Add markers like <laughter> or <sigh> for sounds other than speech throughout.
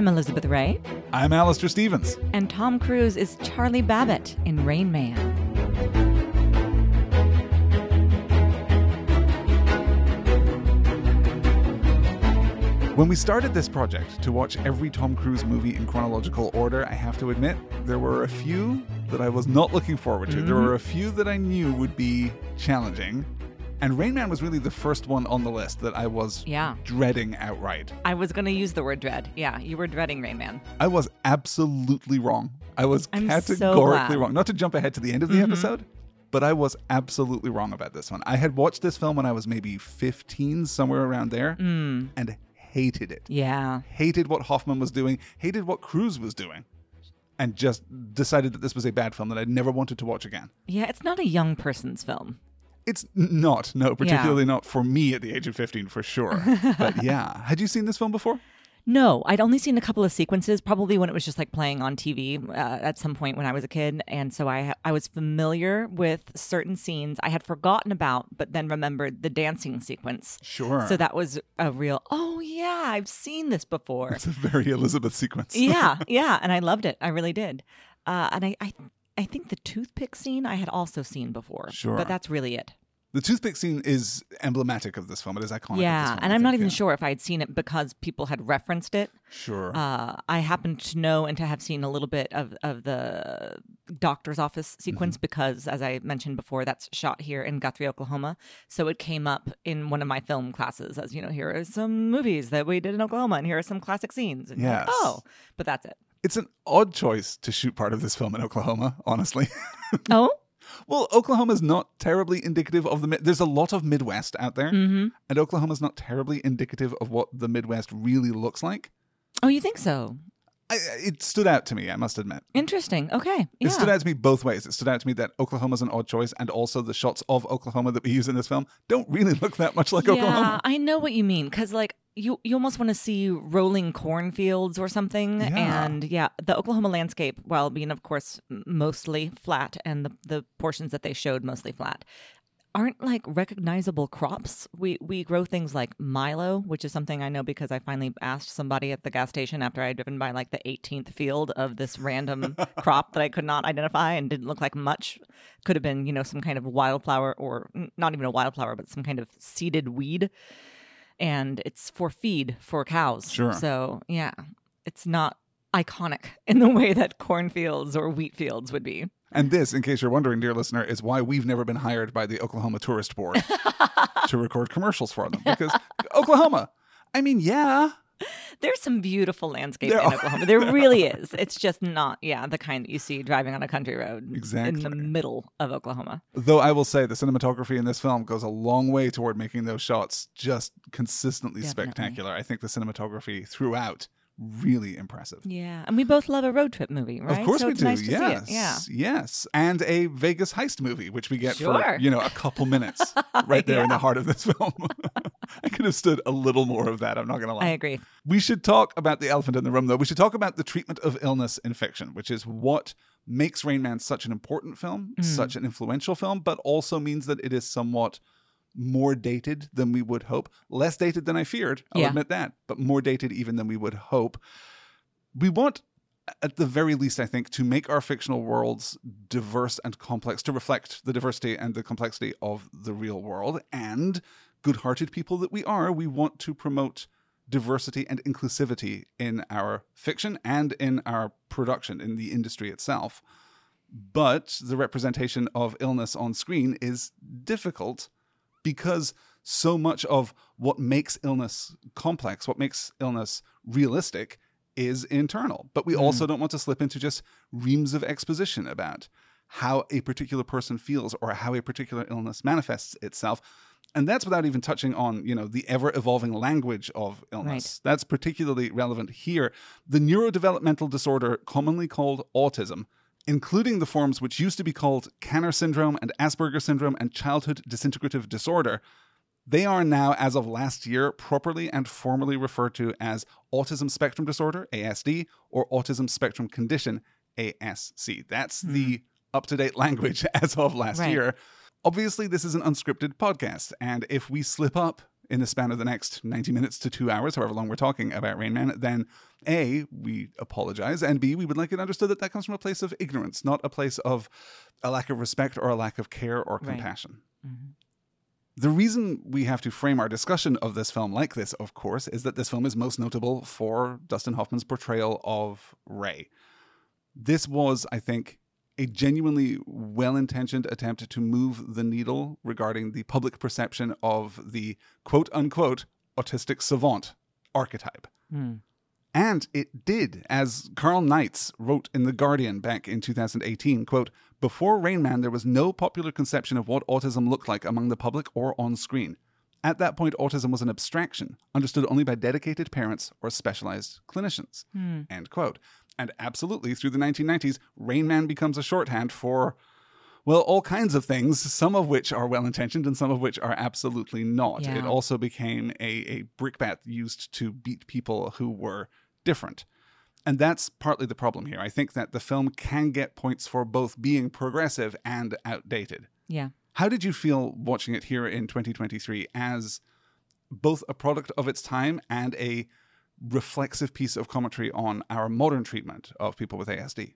I'm Elizabeth Rae. I'm Alastair Stephens. And Tom Cruise is Charlie Babbitt in Rain Man. When we started this project to watch every Tom Cruise movie in chronological order, I have to admit, there were a few that I was not looking forward to. Mm-hmm. There were a few that I knew would be challenging. And Rain Man was really the first one on the list that I was yeah. dreading outright. I was going to use the word dread. Yeah, you were dreading Rain Man. I was absolutely wrong. I was I'm categorically so wrong. Not to jump ahead to the end of the mm-hmm. episode, but I was absolutely wrong about this one. I had watched this film when I was maybe 15, somewhere around there, mm. and hated it. Yeah. Hated what Hoffman was doing, hated what Cruise was doing and just decided that this was a bad film that I never wanted to watch again. Yeah, it's not a young person's film. It's not, no, particularly yeah. not for me at the age of 15, for sure. but <laughs> yeah. Had you seen this film before? No, I'd only seen a couple of sequences, probably when it was just like playing on TV uh, at some point when I was a kid, and so I I was familiar with certain scenes I had forgotten about, but then remembered the dancing sequence. Sure. So that was a real. Oh yeah, I've seen this before. It's a very Elizabeth sequence. yeah, <laughs> yeah, and I loved it. I really did. Uh, and I, I I think the toothpick scene I had also seen before. Sure. But that's really it. The toothpick scene is emblematic of this film. It is iconic. Yeah, film, and I'm not even yeah. sure if I had seen it because people had referenced it. Sure. Uh, I happen to know and to have seen a little bit of, of the doctor's office sequence Mm-hmm. because, as I mentioned before, that's shot here in Guthrie, Oklahoma. So it came up in one of my film classes as, you know, here are some movies that we did in Oklahoma and here are some classic scenes. And you're like, oh, but that's it. It's an odd choice to shoot part of this film in Oklahoma, honestly. Oh? <laughs> well, Oklahoma's not terribly indicative of the. Mi- There's a lot of Midwest out there, Mm-hmm. and Oklahoma's not terribly indicative of what the Midwest really looks like. Oh, you think so? I, it stood out to me, I must admit. Interesting. Okay. Yeah. It stood out to me both ways. It stood out to me that Oklahoma's an odd choice, and also the shots of Oklahoma that we use in this film don't really <laughs> look that much like Oklahoma. yeah, Oklahoma. I know what you mean because like you you almost want to see rolling cornfields or something, Yeah. and yeah, the Oklahoma landscape, while being of course mostly flat, and the the portions that they showed mostly flat. Aren't like recognizable crops. We we grow things like Milo, which is something I know because I finally asked somebody at the gas station after I had driven by like the 18th field of this random <laughs> crop that I could not identify and didn't look like much. Could have been, you know, some kind of wildflower or not even a wildflower, but some kind of seeded weed. And it's for feed for cows. Sure. So, yeah, it's not iconic <laughs> in the way that cornfields or wheat fields would be. And this, in case you're wondering, dear listener, is why we've never been hired by the Oklahoma Tourist Board <laughs> to record commercials for them. Because Oklahoma, I mean, yeah, There's some beautiful landscape There in are. Oklahoma. There <laughs> really is. It's just not, yeah, the kind that you see driving on a country road exactly. in the middle of Oklahoma. Though I will say the cinematography in this film goes a long way toward making those shots just consistently Definitely. spectacular. I think the cinematography throughout really impressive. Yeah, and we both love a road trip movie, right? Of course so we it's do. Nice to yes. see it. Yeah. Yes. And a Vegas heist movie, which we get for, you know, a couple minutes <laughs> right there in the heart of this film. <laughs> I could have stood a little more of that, I'm not gonna lie. I agree. We should talk about the elephant in the room, though. We should talk about the treatment of illness in fiction, which is what makes Rain Man such an important film, Mm. such an influential film, but also means that it is somewhat more dated than we would hope. Less dated than I feared, I'll Yeah. admit that, but more dated even than we would hope. We want, at the very least, I think, to make our fictional worlds diverse and complex, to reflect the diversity and the complexity of the real world. And good hearted people that we are, we want to promote diversity and inclusivity in our fiction and in our production, in the industry itself. But the representation of illness on screen is difficult because so much of what makes illness complex, what makes illness realistic, is internal. But we also mm. don't want to slip into just reams of exposition about how a particular person feels or how a particular illness manifests itself. And that's without even touching on, you know, the ever evolving language of illness. That's particularly relevant here. The neurodevelopmental disorder commonly called autism including the forms which used to be called Kanner syndrome and Asperger syndrome and childhood disintegrative disorder, they are now, as of last year, properly and formally referred to as autism spectrum disorder, ASD, or autism spectrum condition, ASC. That's hmm. the up to date <laughs> language as of last Right. year. Obviously, this is an unscripted podcast, and if we slip up in the span of the next 90 minutes to two hours, however long we're talking about Rain Man, then A, we apologize, and B, we would like it understood that that comes from a place of ignorance, not a place of a lack of respect or a lack of care or Right. compassion. Mhm. The reason we have to frame our discussion of this film like this, of course, is that this film is most notable for Dustin Hoffman's portrayal of Ray. This was, I think, a genuinely well intentioned attempt to move the needle regarding the public perception of the quote unquote autistic savant archetype. Hmm. And it did, as Carl Knights wrote in The Guardian back in 2018, quote, Before Rain Man, there was no popular conception of what autism looked like among the public or on screen. At that point, autism was an abstraction, understood only by dedicated parents or specialized clinicians. Hmm. End quote. And absolutely, through the 1990s, Rain Man becomes a shorthand for, well, all kinds of things, some of which are well intentioned and some of which are absolutely not. Yeah. It also became a, a brickbat used to beat people who were different. And that's partly the problem here. I think that the film can get points for both being progressive and outdated. Yeah. How did you feel watching it here in 2023 as both a product of its time and a reflexive piece of commentary on our modern treatment of people with ASD?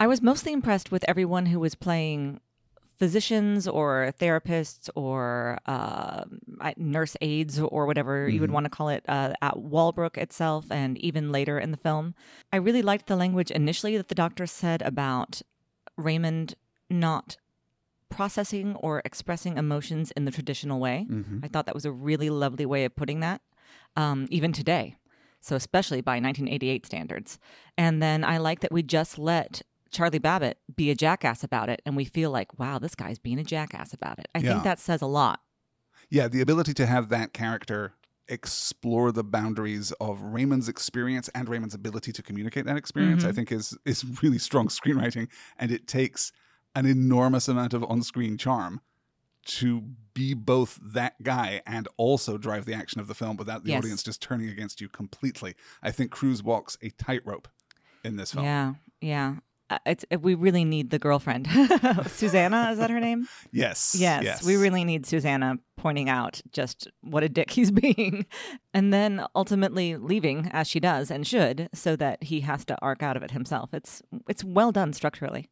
I was mostly impressed with everyone who was playing physicians or therapists or uh, nurse aides or whatever you would Mhm. want to call it uh, at Walbrook itself and even later in the film. I really liked the language initially that the doctor said about Raymond not processing or expressing emotions in the traditional way. Mm-hmm. I thought that was a really lovely way of putting that, um, even today. So, especially by 1988 standards. And then I like that we just let Charlie Babbitt be a jackass about it, and we feel like, wow, this guy's being a jackass about it. I Yeah. think that says a lot. Yeah, the ability to have that character explore the boundaries of Raymond's experience and Raymond's ability to communicate that experience, I Mhm. think is is really strong <laughs> screenwriting, and it takes an enormous amount of on-screen charm to be both that guy and also drive the action of the film without the Yes. audience just turning against you completely. I think Cruise walks a tightrope in this film. Yeah, yeah. Uh, it's we really need the girlfriend, <laughs> Susanna. Is that her name? <laughs> Yes, Yes, we really need Susanna pointing out just what a dick he's <laughs> being, and then ultimately leaving as she does and should, so that he has to arc out of it himself. It's it's well done structurally.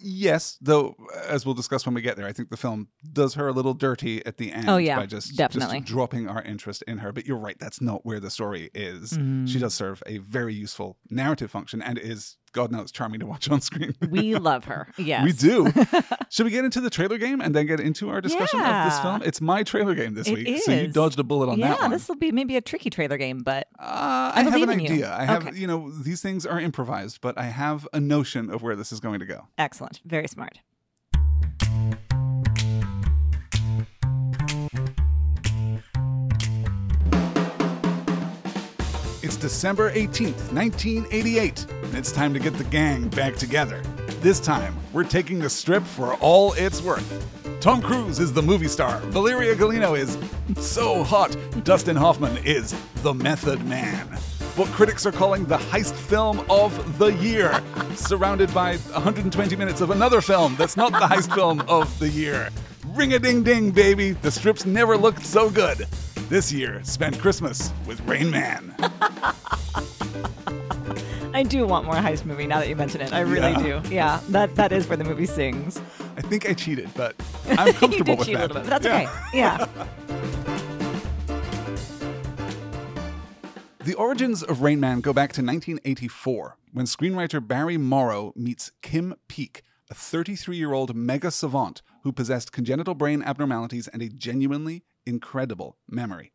Yes, though, as we'll discuss when we get there, I think the film does her a little dirty at the end Oh, yeah, by just, definitely. just dropping our interest in her. But you're right, that's not where the story is. Mm. She does serve a very useful narrative function and is, God knows, charming to watch on screen. We <laughs> love her. Yes, We do. <laughs> Should we get into the trailer game and then get into our discussion of this film? It's my trailer game this It week, so you dodged a bullet on yeah, that one. Yeah, this will be maybe a tricky trailer game, but Uh, I I, have an in you. idea. I have, Okay. you know, these things are improvised, but I have a notion of where this is going to go. excellent. Very smart. December 18th, 1988, and it's time to get the gang back together. This time, we're taking the strip for all it's worth. Tom Cruise is the movie star, Valeria Golino is so hot, Dustin Hoffman is the method man. What critics are calling the heist film of the year, surrounded by 120 minutes of another film that's not the heist film of the year. Ring a ding ding, baby, the strips never looked so good. This year, spent Christmas with Rain Man. I do want more heist movie now that you mention it. I really Yeah. do. Yeah, that that is where the movie sings. I think I cheated, but <laughs> I'm comfortable with that. little bit, but that's Yeah. okay. Yeah. <laughs> The origins of Rain Man go back to 1984 when screenwriter Barry Morrow meets Kim Peek, a 33 year old mega savant who possessed congenital brain abnormalities and a genuinely incredible memory.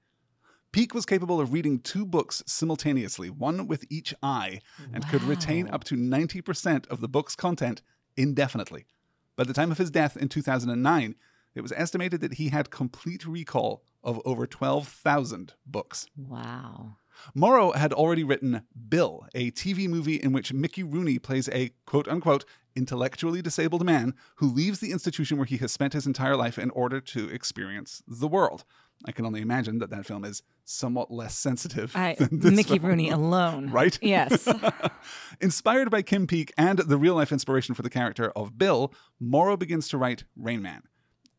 Peek was capable of reading two books simultaneously, one with each eye, and could retain up to 90% of the book's content indefinitely. By the time of his death in 2009, it was estimated that he had complete recall of over 12,000 books. Wow. Morrow had already written Bill, a TV movie in which Mickey Rooney plays a quote unquote intellectually disabled man who leaves the institution where he has spent his entire life in order to experience the world. I can only imagine that that film is somewhat less sensitive I, Mickey film. Rooney alone. Right? Yes. <laughs> Inspired by Kim Peek and the real life inspiration for the character of Bill, Morrow begins to write Rain Man.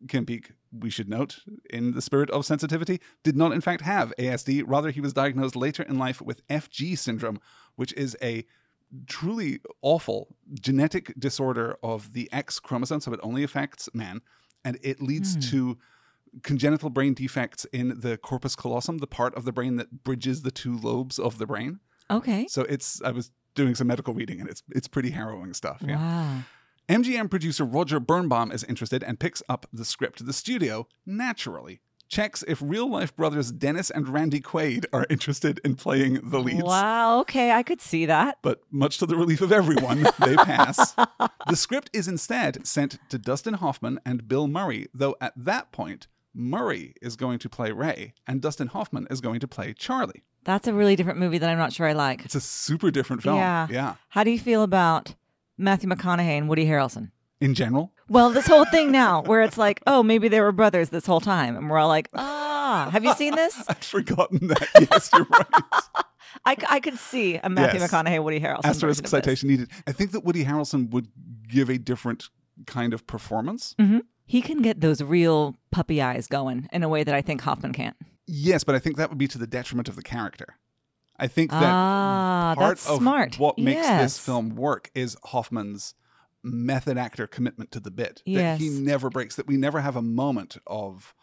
Kim Peek we should note, in the spirit of sensitivity, did not in fact have ASD. Rather, he was diagnosed later in life with FG syndrome, which is a truly awful genetic disorder of the X chromosome. So it only affects men, and it leads hmm. to congenital brain defects in the corpus callosum, the part of the brain that bridges the two lobes of the brain. Okay. So it's I was doing some medical reading, and it's it's pretty harrowing stuff. Yeah. Wow. MGM producer Roger Birnbaum is interested and picks up the script. The studio, naturally, checks if real life brothers Dennis and Randy Quaid are interested in playing the leads. Wow. Okay, I could see that. But much to the relief of everyone, they pass. <laughs> the script is instead sent to Dustin Hoffman and Bill Murray, though at that point, Murray is going to play Ray and Dustin Hoffman is going to play Charlie. That's a really different movie that I'm not sure I like. It's a super different film. Yeah. Yeah. How do you feel about Matthew McConaughey and Woody Harrelson? In general, Well, this whole thing now, where it's like, oh, maybe they were brothers this whole time, and we're all like, ah, have you seen this? <laughs> I'd forgotten that. Yes, you're right. <laughs> I, I could see a Matthew Yes. McConaughey Woody Harrelson. Asterisk citation needed. I think that Woody Harrelson would give a different kind of performance. Mhm. He can get those real puppy eyes going in a way that I think Hoffman can't. Yes, but I think that would be to the detriment of the character. I think that ah, part that's of smart. what makes this film work is Hoffman's method actor commitment to the bit. That he never breaks, that we never have a moment of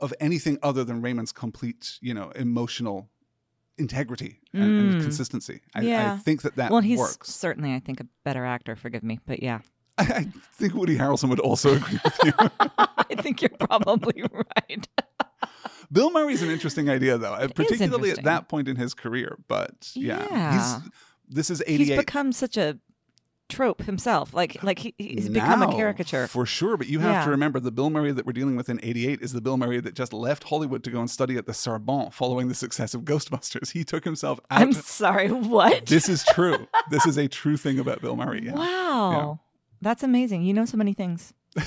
of anything other than Raymond's complete, you know, emotional integrity and, and Mm. consistency. I, I think that that well, he's works. certainly, I think, a better actor. Forgive me, but yeah, <laughs> I, I think Woody Harrelson would also agree with you. <laughs> I think you're probably <laughs> right. <laughs> Bill Murray's an interesting idea, though, uh, particularly at that point in his career. But yeah, Yeah. he's this is 88. He's become such a trope himself. Like, like he, he's become a caricature. for sure. But you have Yeah. to remember the Bill Murray that we're dealing with in '88 is the Bill Murray that just left Hollywood to go and study at the Sorbonne following the success of Ghostbusters. He took himself out. I'm sorry. What? this is true. this is a <laughs> true thing about Bill Murray. Yeah. Wow, that's amazing. You know so many things. <laughs>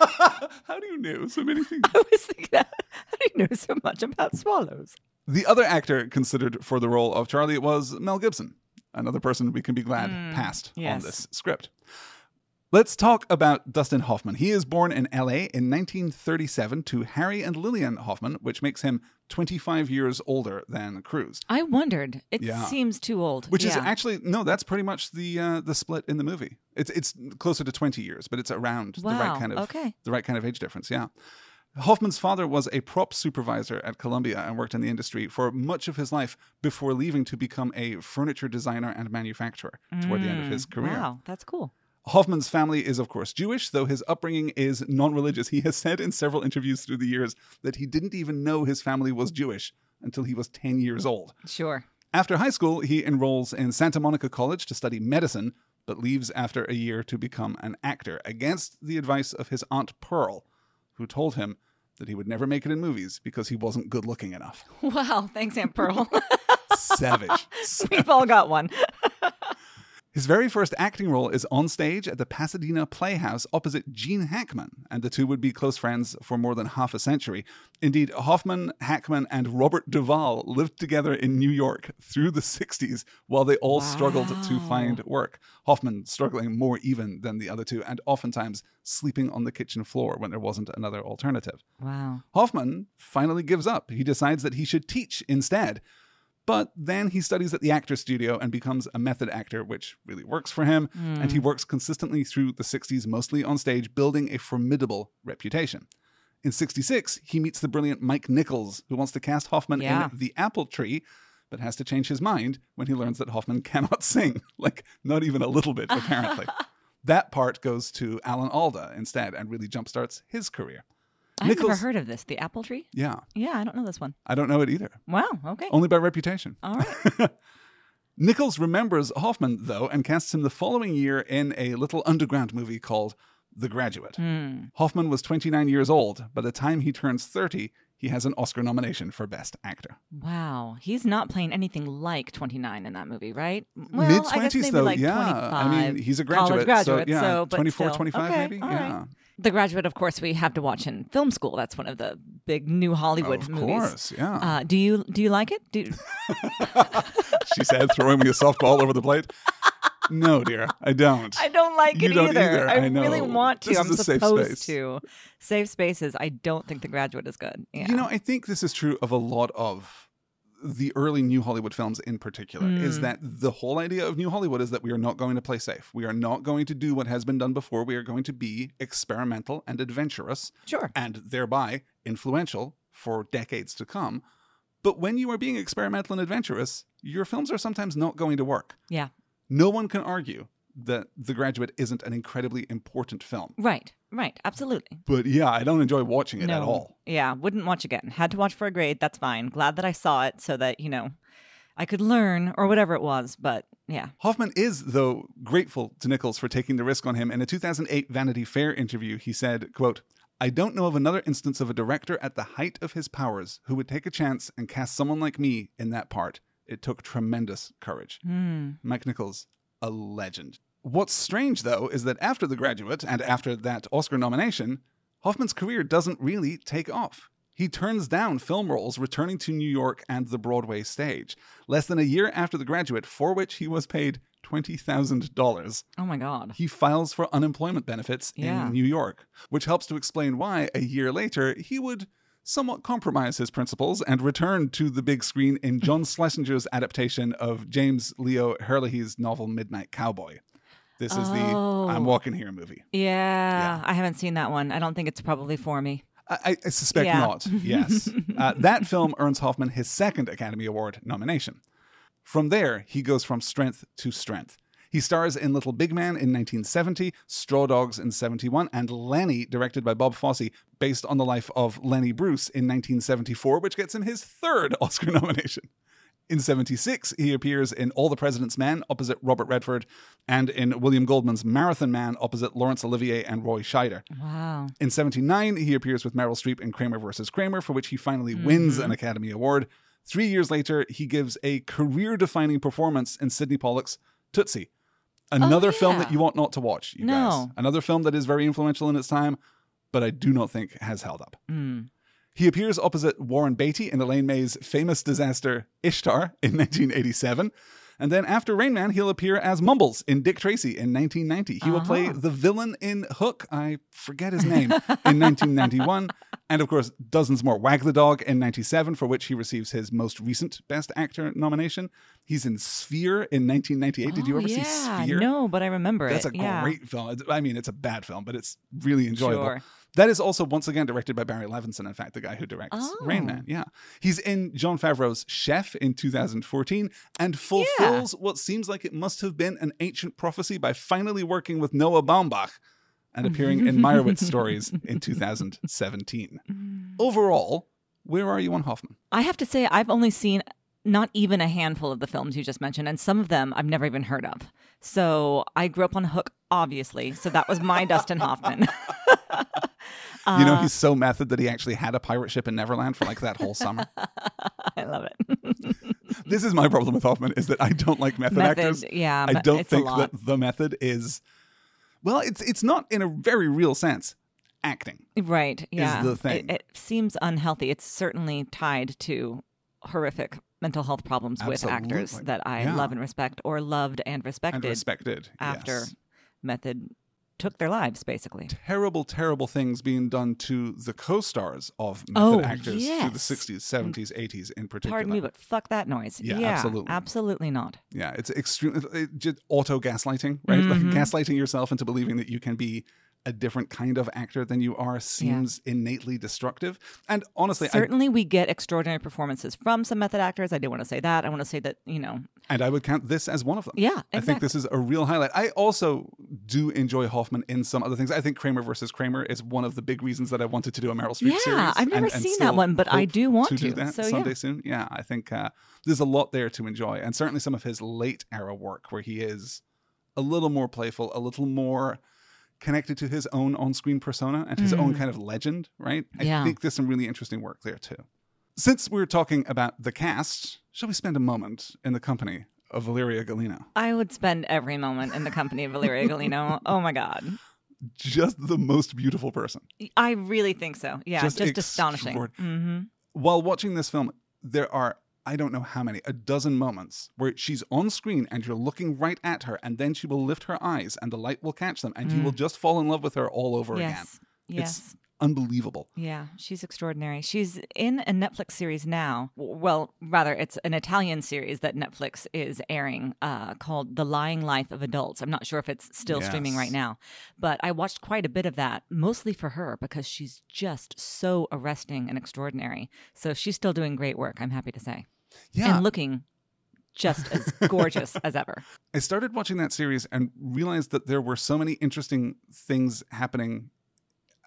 <laughs> How do you know so many things? <laughs> I was thinking, how do you know so much about swallows? The other actor considered for the role of Charlie was Mel Gibson, another person we can be glad Mm, passed on this script. Let's talk about Dustin Hoffman. He is born in LA in 1937 to Harry and Lillian Hoffman, which makes him 25 years older than Cruise. I wondered. It Yeah. seems too old. Which is actually no, that's pretty much the uh, the split in the movie. It's it's closer to 20 years, but it's around the right kind of okay. the right kind of age difference. Yeah. Hoffman's father was a prop supervisor at Columbia and worked in the industry for much of his life before leaving to become a furniture designer and manufacturer toward the end of his Mm, career. Wow, that's cool. Hoffman's family is, of course, Jewish, though his upbringing is non religious. He has said in several interviews through the years that he didn't even know his family was Jewish until he was 10 years old. Sure. After high school, he enrolls in Santa Monica College to study medicine, but leaves after a year to become an actor, against the advice of his Aunt Pearl, who told him that he would never make it in movies because he wasn't good looking enough. <laughs> Wow. Thanks, Aunt Pearl. <laughs> Savage. <laughs> We've all got one. His very first acting role is on stage at the Pasadena Playhouse opposite Gene Hackman, and the two would be close friends for more than half a century. Indeed, Hoffman, Hackman, and Robert Duvall lived together in New York through the 60s while they all struggled to find work. Hoffman struggling more even than the other two, and oftentimes sleeping on the kitchen floor when there wasn't another alternative. Wow. Hoffman finally gives up. He decides that he should teach instead. But then he studies at the actor's studio and becomes a method actor, which really works for him. And he hmm. works consistently through the 60s, mostly on stage, building a formidable reputation. In 66, he meets the brilliant Mike Nichols, who wants to cast Hoffman Yeah. in The Apple Tree, but has to change his mind when he learns that Hoffman <laughs> cannot sing. Like, not even a little bit, apparently. <laughs> that part goes to Alan Alda instead and really jumpstarts his career. I've never heard of this. The apple tree? Yeah, Yeah, I don't know this one. I don't know it either. Wow. Okay. Only by reputation. All <laughs> right. Nichols remembers Hoffman, though, and casts him the following year in a little underground movie called The Graduate. Hmm. Hoffman was 29 years old. By the time he turns 30, he has an Oscar nomination for Best Actor. Wow. He's not playing anything like 29 in that movie, right? Well, Mid I guess 20s, maybe though, like yeah. 25. I mean, he's a graduate. College graduate, so, yeah, so, but 24, still. 25 Okay, maybe? right. yeah. The Graduate, of course, we have to watch in film school. That's one of the big new Hollywood Of movies. course, yeah. Uh, do you do you like it? Do <laughs> she said, throwing me a softball over the plate. no, dear, I don't. I don't like You it don't either. either, I, I really want to. This I'm is a safe supposed space. to. Safe spaces. I don't think The Graduate is good. Yeah. You know, I think this is true of a lot of the early New Hollywood films in particular, is Mm. that the whole idea of New Hollywood is that we are not going to play safe. We are not going to do what has been done before. We are going to be experimental and adventurous sure. and thereby influential for decades to come. But when you are being experimental and adventurous, your films are sometimes not going to work. Yeah. No one can argue that The Graduate isn't an incredibly important film. Right. Right. Absolutely. But yeah, I don't enjoy watching it no. at all. Yeah. Wouldn't watch again. Had to watch for a grade. That's fine. Glad that I saw it so that, you know, I could learn or whatever it was. But yeah. Hoffman is, though, grateful to Nichols for taking the risk on him. In a 2008 Vanity Fair interview, he said, quote, I don't know of another instance of a director at the height of his powers who would take a chance and cast someone like me in that part. It took tremendous courage. Hmm. Mike Nichols, a legend. What's strange, though, is that after The Graduate and after that Oscar nomination, Hoffman's career doesn't really take off. He turns down film roles returning to New York and the Broadway stage, less than a year after The Graduate, for which he was paid $20,000. Oh my God. He files for unemployment benefits Yeah. in New York, which helps to explain why, a year later, he would somewhat compromise his principles and return to the big screen in John <laughs> Schlesinger's adaptation of James Leo Herlihy's novel Midnight Cowboy. This is the Oh. I'm Walking Here movie. Yeah, I haven't seen that one. I don't think it's probably for me. I, I- I suspect Yeah. not, <laughs> yes. Uh, that film earns Hoffman his second Academy Award nomination. From there, he goes from strength to strength. He stars in Little Big Man in 1970, Straw Dogs in 71, and Lenny, directed by Bob Fosse, based on the life of Lenny Bruce in 1974, which gets him his third <laughs> Oscar nomination. In 76, he appears in All the President's Men opposite Robert Redford, and in William Goldman's Marathon Man opposite Laurence Olivier and Roy Scheider. Wow. In 79, he appears with Meryl Streep in Kramer versus Kramer, for which he finally wins an Academy Award. Three years later, he gives a career defining performance in Sydney Pollack's Tootsie. Another film yeah. that you want not to watch, you No. guys. Another film that is very influential in its time, but I do not think has held up. Mm. He appears opposite Warren Beatty in Elaine May's famous disaster Ishtar in <laughs> 1987. And then after Rain Man, he'll appear as Mumbles in Dick Tracy in 1990. He will play Ah. the villain in Hook, I forget his name, in <laughs> 1991. And of course, dozens more. Wag the Dog in 97, for which he receives his most recent Best Actor nomination. He's in Sphere in 1998. Did you Oh, ever yeah. see Sphere? No, but I remember That's it. a yeah. great film. I mean, it's a bad film, but it's really enjoyable. Sure. That is also once again directed by Barry Levinson, in fact, the guy who directs Oh. Rain Man. Yeah. He's in Jon Favreau's Chef in 2014 and fulfills what seems like it must have been an ancient prophecy by finally working with Noah Baumbach and appearing in Meyerowitz stories in <laughs> 2017. Mm. Overall, where are you on Hoffman? I have to say, I've only seen not even a handful of the films you just mentioned, and some of them I've never even heard of. So I grew up on Hook, obviously. So that was my Dustin Hoffman. <laughs> you know, Uh, he's so method that he actually had a pirate ship in Neverland for like that whole summer. <laughs> I love it. <laughs> this is my problem with Hoffman is that I don't like method, Method, actors. yeah, I don't think that the method is well, it's it's not in a very real sense acting. Right. Yeah. the thing. It, it seems unhealthy. It's certainly tied to horrific mental health problems with actors that I Yeah. love and respect or loved and And respected respected after yes. Method took their lives, basically. Terrible, terrible things being done to the co-stars of method Oh, actors through the 60s, 70s, 80s in particular. Pardon me, but fuck that noise. Yeah, yeah absolutely. Absolutely not. Yeah, it's extreme. It, just auto gaslighting, right? Mhm. Like gaslighting yourself into believing that you can be a different kind of actor than you are seems innately destructive. And honestly, I, Certainly, we get extraordinary performances from some method actors. I do want to say that. I want to say that, you know, and I would count this as one of them. yeah, I think this is a real highlight. I also do enjoy Hoffman in some other things. I think Kramer versus Kramer is one of the big reasons that I wanted to do a Meryl Streep Yeah, series. I've never and- and seen that one, but I do want to do that So, yeah. someday soon. Yeah, I think uh, there's a lot there to enjoy, and certainly some of his late era work where he is a little more playful, a little more connected to his own on-screen persona and his own kind of legend. Right? I Mm. Yeah. think there's some really interesting work there too. Since we're talking about the cast, shall we spend a moment in the company of Valeria Golino? I would spend every moment in the company of Valeria Golino. <laughs> Oh my God. Just the most beautiful person. I really think so. Yeah, Just just, astonishing. extraord- hmm while watching this film, there are I don't know how many, a dozen moments where she's on screen and you're looking right at her, and then she will lift her eyes and the light will catch them, and you will just fall in love with her all over again. Mm. Yes. Yes. It's unbelievable. Yeah, she's extraordinary. She's in a Netflix series now. Well, rather, it's an Italian series that Netflix is airing uh, called The Lying Life of Adults. I'm not sure if it's still streaming right now, but I watched quite a bit of that, mostly for her because she's just so arresting and extraordinary. So she's still doing great work, I'm happy to say. Yeah. And looking just as <laughs> gorgeous as ever. I started watching that series and realized that there were so many interesting things happening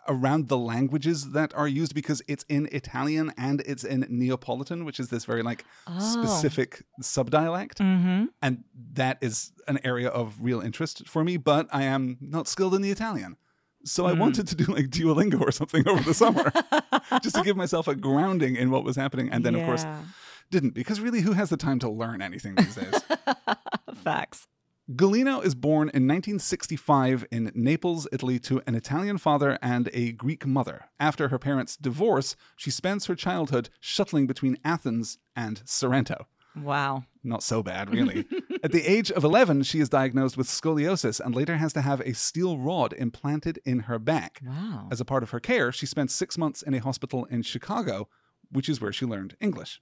around the languages that are used because it's in Italian and it's in Neapolitan, which is this very like Oh. specific subdialect. Mm-hmm. And that is an area of real interest for me, but I am not skilled in the Italian. So I wanted to do like Duolingo or something over the summer <laughs> just to give myself a grounding in what was happening. And then, of course, didn't because really, who has the time to learn anything these days? <laughs> Facts. Golino is born in 1965 in Naples, Italy, to an Italian father and a Greek mother. After her parents' divorce, she spends her childhood shuttling between Athens and Sorrento. Wow. Not so bad, really. <laughs> At the age of 11, she is diagnosed with scoliosis and later has to have a steel rod implanted in her back. Wow. As a part of her care, she spent six months in a hospital in Chicago, which is where she learned English.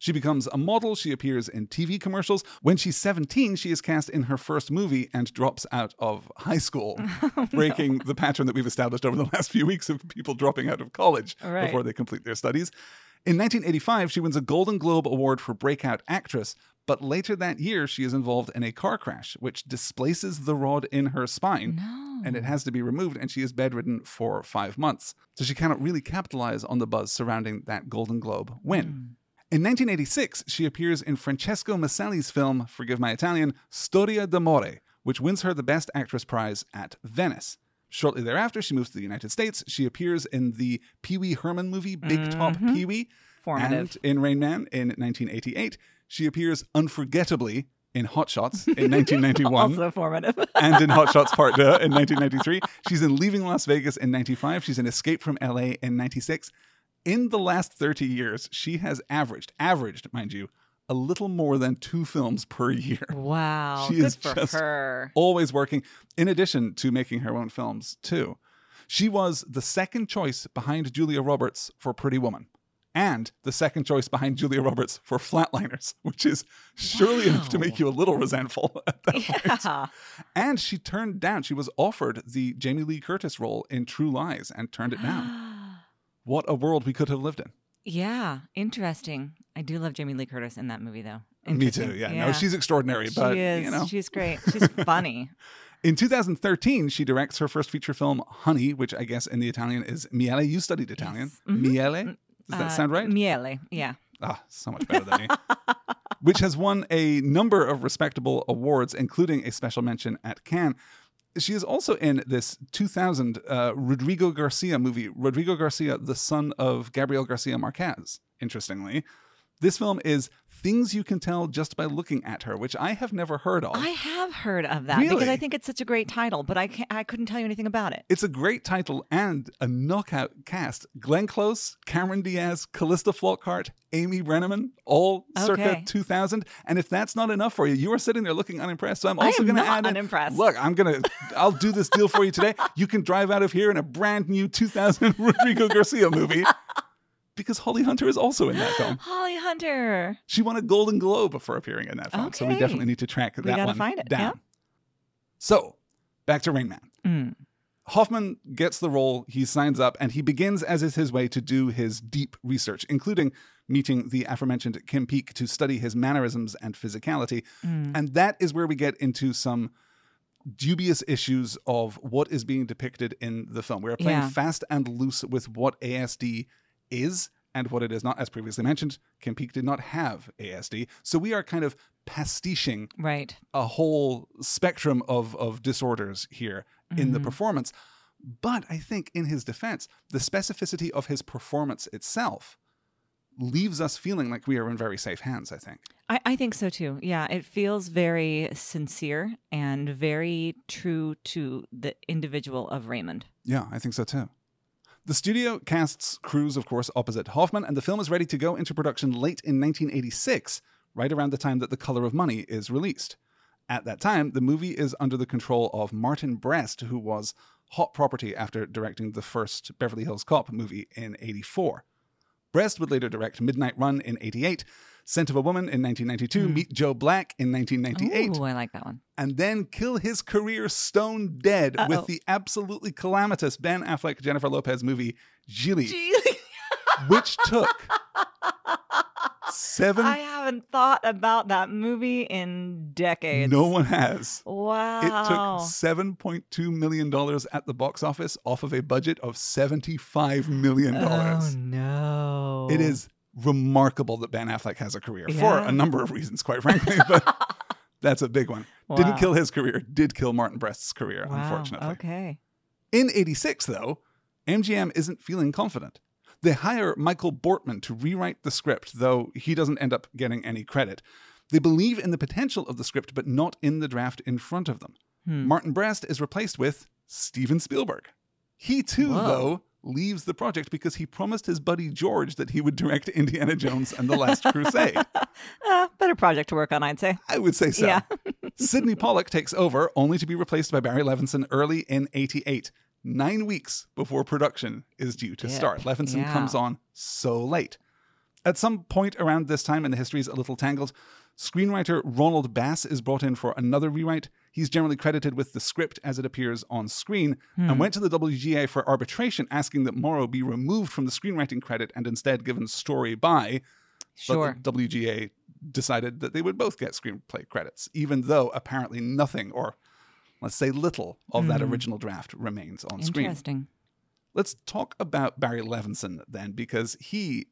She becomes a model. She appears in TV commercials. When she's 17, she is cast in her first movie and drops out of high school, <laughs> oh, breaking the pattern that we've established over the last few weeks of people dropping out of college Right. before they complete their studies. In 1985, she wins a Golden Globe Award for Breakout Actress, but later that year, she is involved in a car crash, which displaces the rod in her spine No. and it has to be removed, and she is bedridden for five months. So she cannot really capitalize on the buzz surrounding that Golden Globe win. Hmm. In 1986, she appears in Francesco Maselli's film, forgive my Italian, Storia d'amore, which wins her the Best Actress prize at Venice. Shortly thereafter, she moves to the United States. She appears in the Pee Wee Herman movie, Big Top mm-hmm. Pee Wee. Formative. And in Rain Man in 1988, she appears unforgettably in Hot Shots in 1991 <laughs> Also formative. <laughs> and in Hot Shots Part 2 in 1993. She's in Leaving Las Vegas in 95. She's in Escape from LA in 96. In the last 30 years, she has averaged, averaged, mind you, a little more than two films per year. wow. She Good is for just her. Always working, in addition to making her own films, too. She was the second choice behind Julia Roberts for Pretty Woman. And the second choice behind Julia Roberts for Flatliners, which is surely enough to make you a little resentful <laughs> at that point. Yeah. And she turned down, she was offered the Jamie Lee Curtis role in True Lies and turned it down. <gasps> <gasps> <gasps> what a world we could have lived in. Yeah, interesting. I do love Jamie Lee Curtis in that movie, though. Me too. Interesting. Yeah. No, she's extraordinary, but she is. you know. She's great. She's <laughs> funny. In 2013, she directs her first feature film, Honey, which I guess in the Italian is Miele. You studied Italian. Yes. Mhm. Miele? Does that Uh, sound right? Miele. Yeah. Ah, so much better than me. Which has won a number of respectable awards, including a special mention at Cannes. She is also in this 2000 uh, Rodrigo Garcia movie, Rodrigo Garcia, the son of Gabriel Garcia Marquez, interestingly. This film is Things You Can Tell Just by Looking at Her, which I have never heard of. I have heard of that because I think it's such a great title, but I can't, I couldn't tell you anything about it. It's a great title and a knockout cast. Glenn Close, Cameron Diaz, Calista Flockhart, Amy Brenneman, all circa Okay. 2000. And if that's not enough for you, you are sitting there looking unimpressed. So I'm also going to add in- unimpressed. Look, I'm going to, I'll do this deal for you today. You can drive out of here in a brand new 2000 <laughs> Rodrigo Garcia movie because Holly Hunter is also in that film. <gasps> Holly Hunter. She won a Golden Globe for appearing in that film. So we definitely need to track that gotta one find it, down. yeah. So back to Rain Man. Mm. Hoffman gets the role, he signs up, and he begins, as is his way, to do his deep research, including meeting the aforementioned Kim Peek to study his mannerisms and physicality. Mm. And that is where we get into some dubious issues of what is being depicted in the film. We are playing Yeah. fast and loose with what ASD is and what it is not. As previously mentioned, Kim Peek did not have ASD. So we are kind of pastiching Right. a whole spectrum of of disorders here in the Mhm. performance. But I think in his defense, the specificity of his performance itself leaves us feeling like we are in very safe hands, I think. I, I think so too. Yeah, it feels very sincere and very true to the individual of Raymond. Yeah, I think so too. The studio casts Cruise, of course, opposite Hoffman, and the film is ready to go into production late in 1986, right around the time that The Color of Money is released. At that time, the movie is under the control of Martin Brest, who was hot property after directing the first Beverly Hills Cop movie in 84. Brest would later direct Midnight Run in 88, Scent of a Woman in 1992, mm-hmm. Meet Joe Black in 1998, Ooh, I like that one. and then kill his career stone dead Uh-oh. with the absolutely calamitous Ben Affleck Jennifer Lopez movie Gigli, <laughs> which took <laughs> seven. I haven't thought about that movie in decades. no one has. Wow. It took seven point two million dollars at the box office off of a budget of $75 million. Oh, no. It is remarkable that Ben Affleck has a career for a number of reasons, quite frankly, <laughs> but <laughs> that's a big one. Wow. Didn't kill his career, did kill Martin Brest's career, Wow. unfortunately. Okay. In 86, though, MGM isn't feeling confident. They hire Michael Bortman to rewrite the script, though he doesn't end up getting any credit. They believe in the potential of the script, but not in the draft in front of them. Hmm. Martin Brest is replaced with Steven Spielberg. He too, Whoa. though, leaves the project because he promised his buddy George that he would direct Indiana Jones and the Last Crusade. <laughs> Uh, better project to work on, I'd say. I would say so. Yeah. <laughs> Sydney Pollack takes over, only to be replaced by Barry Levinson early in 88, nine weeks before production is due to Dip. start. Levinson Yeah. comes on so late. At some point around this time, and the history is a little tangled, screenwriter Ronald Bass is brought in for another rewrite. He's generally credited with the script as it appears on screen and hmm. went to the WGA for arbitration asking that Morrow be removed from the screenwriting credit and instead given story by. Sure. But the WGA decided that they would both get screenplay credits, even though apparently nothing, or let's say little, of that hmm. original draft remains on screen. Interesting. Let's talk about Barry Levinson then, because he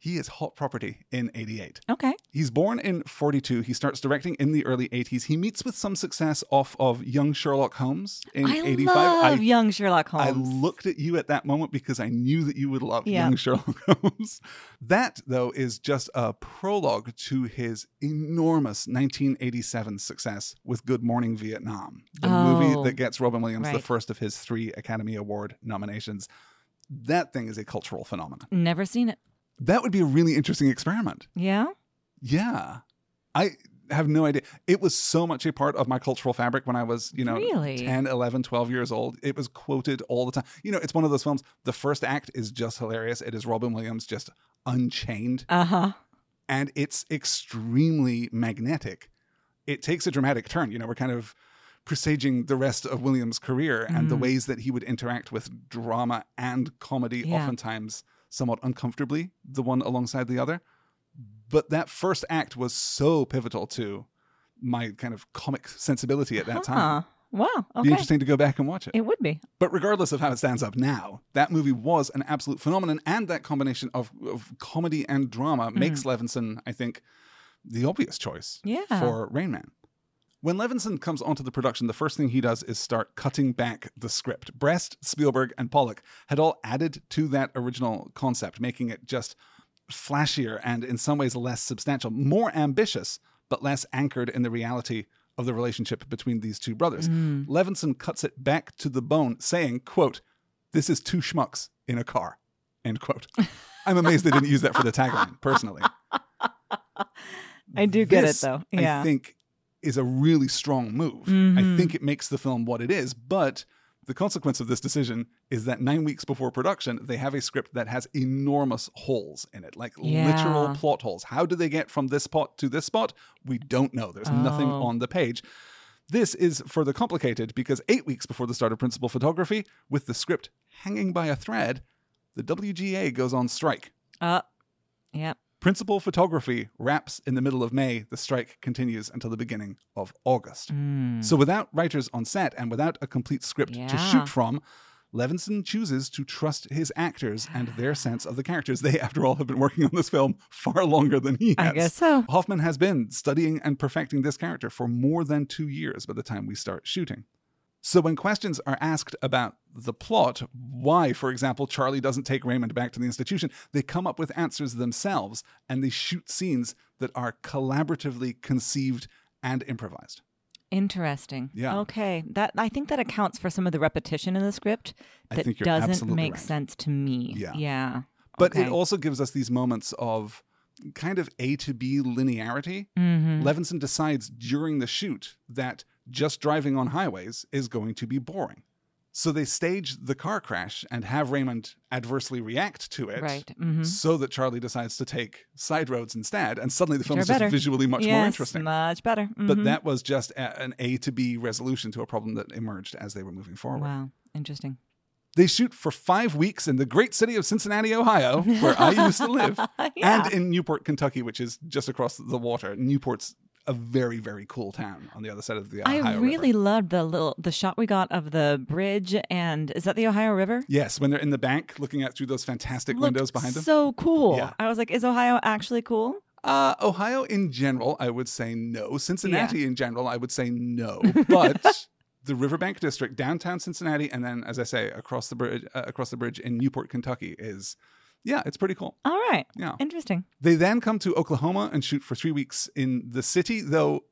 he is hot property in 88. Okay. He's born in 42. He starts directing in the early 80s. He meets with some success off of Young Sherlock Holmes in I 85. love I young Sherlock Holmes. I looked at you at that moment because I knew that you would love Yeah. young Sherlock <laughs> Holmes. That, though, is just a prologue to his enormous 1987 success with Good Morning Vietnam, the Oh, movie that oh. gets Robin Williams the first of his three Academy Award nominations. That thing is a cultural phenomenon. Never seen it. That would be a really interesting experiment. Yeah. Yeah. I have no idea. It was so much a part of my cultural fabric when I was, you know, Really? 10, 11, 12 years old. It was quoted all the time. You know, it's one of those films. The first act is just hilarious. It is Robin Williams just unchained, Uh huh. and it's extremely magnetic. It takes a dramatic turn. You know, we're kind of presaging the rest of Williams' career and the Mm. ways that he would interact with drama and comedy, Yeah. oftentimes somewhat uncomfortably, the one alongside the other. But that first act was so pivotal to my kind of comic sensibility at that time. Huh. Wow. Be interesting to go back and watch it. It would be. But regardless of how it stands up now, that movie was an absolute phenomenon, and that combination of, of comedy and drama makes mm. Levinson, I think, the obvious choice Yeah. for Rain Man. When Levinson comes onto the production, the first thing he does is start cutting back the script. Brest, Spielberg, and Pollack had all added to that original concept, making it just flashier and in some ways less substantial, more ambitious, but less anchored in the reality of the relationship between these two brothers. Mm. Levinson cuts it back to the bone, saying, quote, this is two schmucks in a car, end quote. <laughs> I'm amazed they didn't use that for the tagline, personally. <laughs> I do get This, it though. Yeah. I think is a really strong move. I Mhm. think it makes the film what it is, but the consequence of this decision is that nine weeks before production, they have a script that has enormous holes in it, like literal plot holes. How do they get from this spot to this spot? We don't know. There's nothing Oh. on the page. This is further complicated because eight weeks before the start of principal photography, with the script hanging by a thread, the WGA goes on strike. uh, yeah. Principal photography wraps in the middle of May. The strike continues until the beginning of August. Mm. So, without writers on set and without a complete script to shoot from, Levinson chooses to trust his actors and their <sighs> sense of the characters. They, after all, have been working on this film far longer than he has. I guess so. Hoffman has been studying and perfecting this character for more than two years by the time we start shooting. So, when questions are asked about the plot, why, for example, Charlie doesn't take Raymond back to the institution, they come up with answers themselves and they shoot scenes that are collaboratively conceived and improvised. Interesting. Yeah. Okay. That I think that accounts for some of the repetition in the script that doesn't make right. sense to me. Yeah. Yeah. But okay. it also gives us these moments of kind of A to B linearity. Mhm. Levinson decides during the shoot that just driving on highways is going to be boring. So they stage the car crash and have Raymond adversely react to it. Right. hmm So that Charlie decides to take side roads instead, and suddenly the film is just better. visually much yes, more interesting. Much better. But Mhm. that was just a, an A to B resolution to a problem that emerged as they were moving forward. Wow. Interesting. They shoot for five weeks in the great city of Cincinnati, Ohio, where I used to live, <laughs> yeah. and in Newport, Kentucky, which is just across the water. Newport's a very, very cool town on the other side of the Ohio I really River. loved the little the shot we got of the bridge and is that the Ohio River? Yes, when they're in the bank looking out through those fantastic Looked windows behind them. So cool. Yeah. I was like, is Ohio actually cool? Uh, Ohio in general, I would say no. Cincinnati in general, I would say no. <laughs> But the Riverbank District, downtown Cincinnati, and then, as I say, across the bridge, uh, across the bridge in Newport, Kentucky, is yeah, it's pretty cool. All right. Yeah. Interesting. They then come to Oklahoma and shoot for three weeks in the city, though.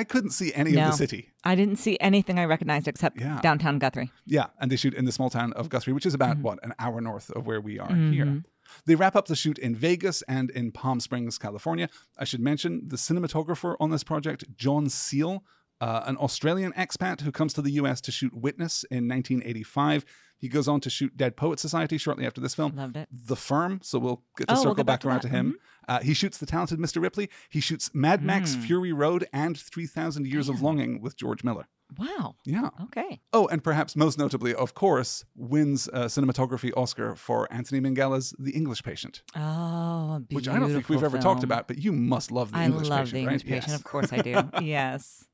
I couldn't see any No. of the city. I didn't see anything I recognized except Yeah. downtown Guthrie. Yeah, and they shoot in the small town of Guthrie, which is Mm-hmm. about what an hour north of where we are here. They wrap up the shoot in Vegas and in Palm Springs, California. I should mention the cinematographer on this project, John Seale, uh, an Australian expat who comes to the US to shoot Witness in 1985. He goes on to shoot Dead Poet Society shortly after this film. Loved it. The Firm, so we'll get to Oh, we'll circle get back, back to around that. to him. Uh, he shoots The Talented Mr. Ripley. He shoots Mad Max Mm. Fury Road and 3,000 Years of Longing with George Miller. Wow. Yeah. Okay. Oh, and perhaps most notably, of course, wins a cinematography Oscar for Anthony Minghella's The English Patient, Oh, beautiful which I don't think we've ever talked about, but you must love The I English love Patient, the English right? patient. Yes. Of course I do. <laughs> yes.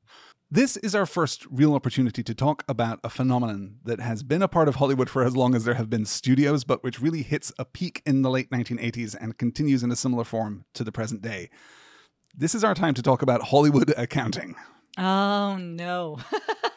This is our first real opportunity to talk about a phenomenon that has been a part of Hollywood for as long as there have been studios, but which really hits a peak in the late 1980s and continues in a similar form to the present day. This is our time to talk about Hollywood accounting. Oh no.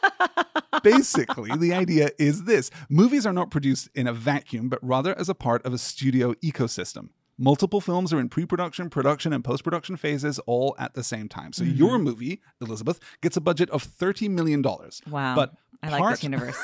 <laughs> Basically, the idea is this movies are not produced in a vacuum, but rather as a part of a studio ecosystem. Multiple films are in pre production, production, and post production phases all at the same time. So mm-hmm. your movie, Elizabeth, gets a budget of $30 million. Wow. But I like part- this <laughs> universe.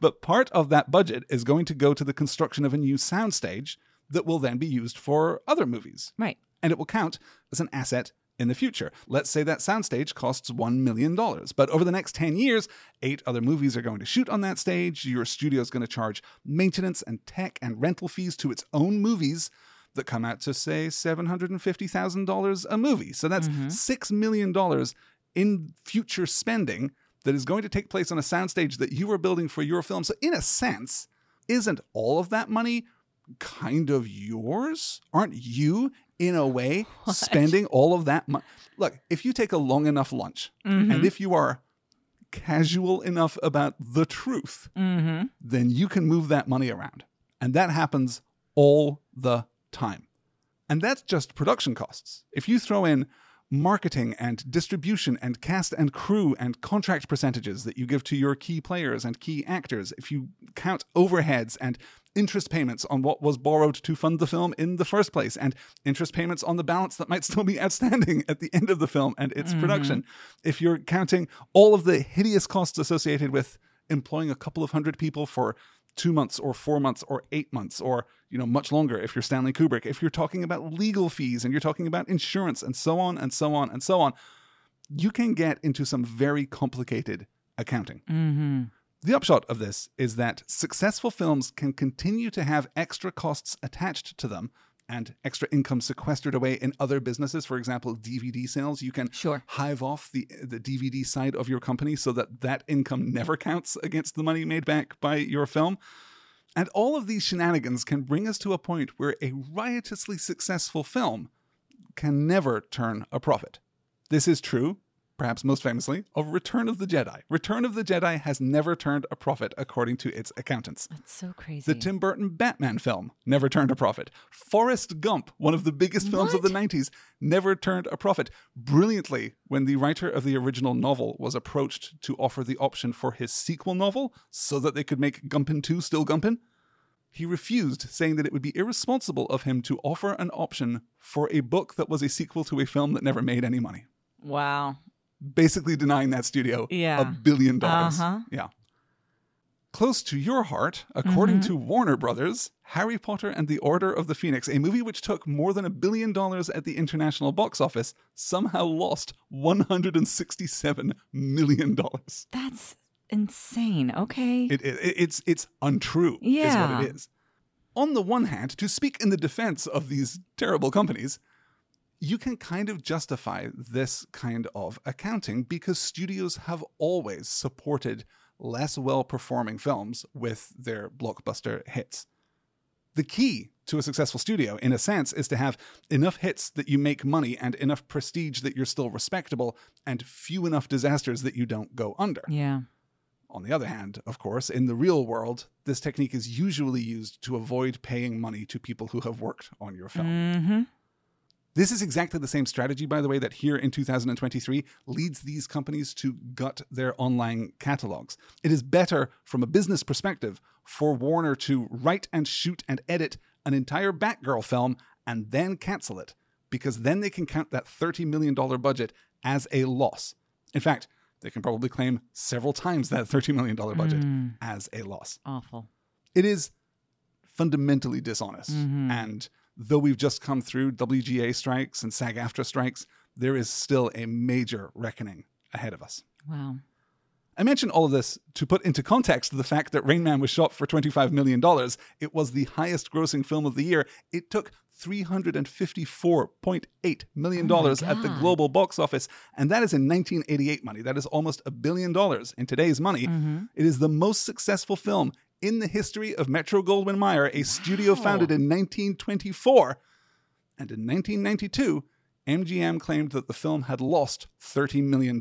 but part of that budget is going to go to the construction of a new soundstage that will then be used for other movies right. and it will count as an asset in the future. Let's say that soundstage costs $1 million, but over the next 10 years, eight other movies are going to shoot on that stage. Your studio is going to charge maintenance and tech and rental fees to its own movies that come out to, say, $750,000 a movie. So that's $6 million in future spending that is going to take place on a soundstage that you are building for your film. So, in a sense, isn't all of that money kind of yours? Aren't you, in a way, <laughs> spending all of that money? Look, if you take a long enough lunch and if you are casual enough about the truth, Mm-hmm. then you can move that money around. And that happens all the time. And that's just production costs. If you throw in marketing and distribution and cast and crew and contract percentages that you give to your key players and key actors, if you count overheads and interest payments on what was borrowed to fund the film in the first place and interest payments on the balance that might still be <laughs> outstanding at the end of the film and its mm-hmm. production, if you're counting all of the hideous costs associated with employing a couple of hundred people for two months or four months or eight months or you know much longer if you're stanley kubrick if you're talking about legal fees and you're talking about insurance and so on and so on and so on you can get into some very complicated accounting Mm-hmm. the upshot of this is that successful films can continue to have extra costs attached to them and extra income sequestered away in other businesses. For example, DVD sales. You can Sure. hive off the the DVD side of your company so that that income never counts against the money made back by your film. And all of these shenanigans can bring us to a point where a riotously successful film can never turn a profit. This is true, perhaps most famously, of Return of the Jedi. Return of the Jedi has never turned a profit according to its accountants. That's so crazy. The Tim Burton Batman film never turned a profit. Forrest Gump, one of the biggest films of the 90s, never turned a profit. Brilliantly, when the writer of the original novel was approached to offer the option for his sequel novel so that they could make Gumpin 2 still Gumpin, he refused, saying that it would be irresponsible of him to offer an option for a book that was a sequel to a film that never made any money. wow. Basically denying that studio Yeah. a billion dollars. Uh-huh. Yeah. Close to your heart, according Mm-hmm. to Warner Brothers, Harry Potter and the Order of the Phoenix, a movie which took more than a billion dollars at the international box office, somehow lost $167 million. That's insane. Okay. It, it, it's, it's untrue, is Yeah. what it is. On the one hand, to speak in the defense of these terrible companies, you can kind of justify this kind of accounting because studios have always supported less well performing films with their blockbuster hits. The key to a successful studio, in a sense, is to have enough hits that you make money and enough prestige that you're still respectable, and few enough disasters that you don't go under. yeah. On the other hand, of course, in the real world, this technique is usually used to avoid paying money to people who have worked on your film. Mm-hmm. This is exactly the same strategy, by the way, that here in 2023 leads these companies to gut their online catalogs. It is better from a business perspective for Warner to write and shoot and edit an entire Batgirl film and then cancel it, because then they can count that $30 million budget as a loss. In fact, they can probably claim several times that $30 million budget mm. as a loss Awful. it is fundamentally dishonest. Mm-hmm. And though we've just come through WGA strikes and SAG AFTRA strikes, there is still a major reckoning ahead of us. Wow. I mention all of this to put into context the fact that Rain Man was shot for $25 million. It was the highest grossing film of the year. It took $354.8 million Oh at the global box office. And that is in 1988 money. That is almost a billion dollars in today's money. Mm-hmm. It is the most successful film in the history of Metro Goldwyn Mayer, a studio Wow. founded in 1924. And in 1992, MGM claimed that the film had lost $30 million.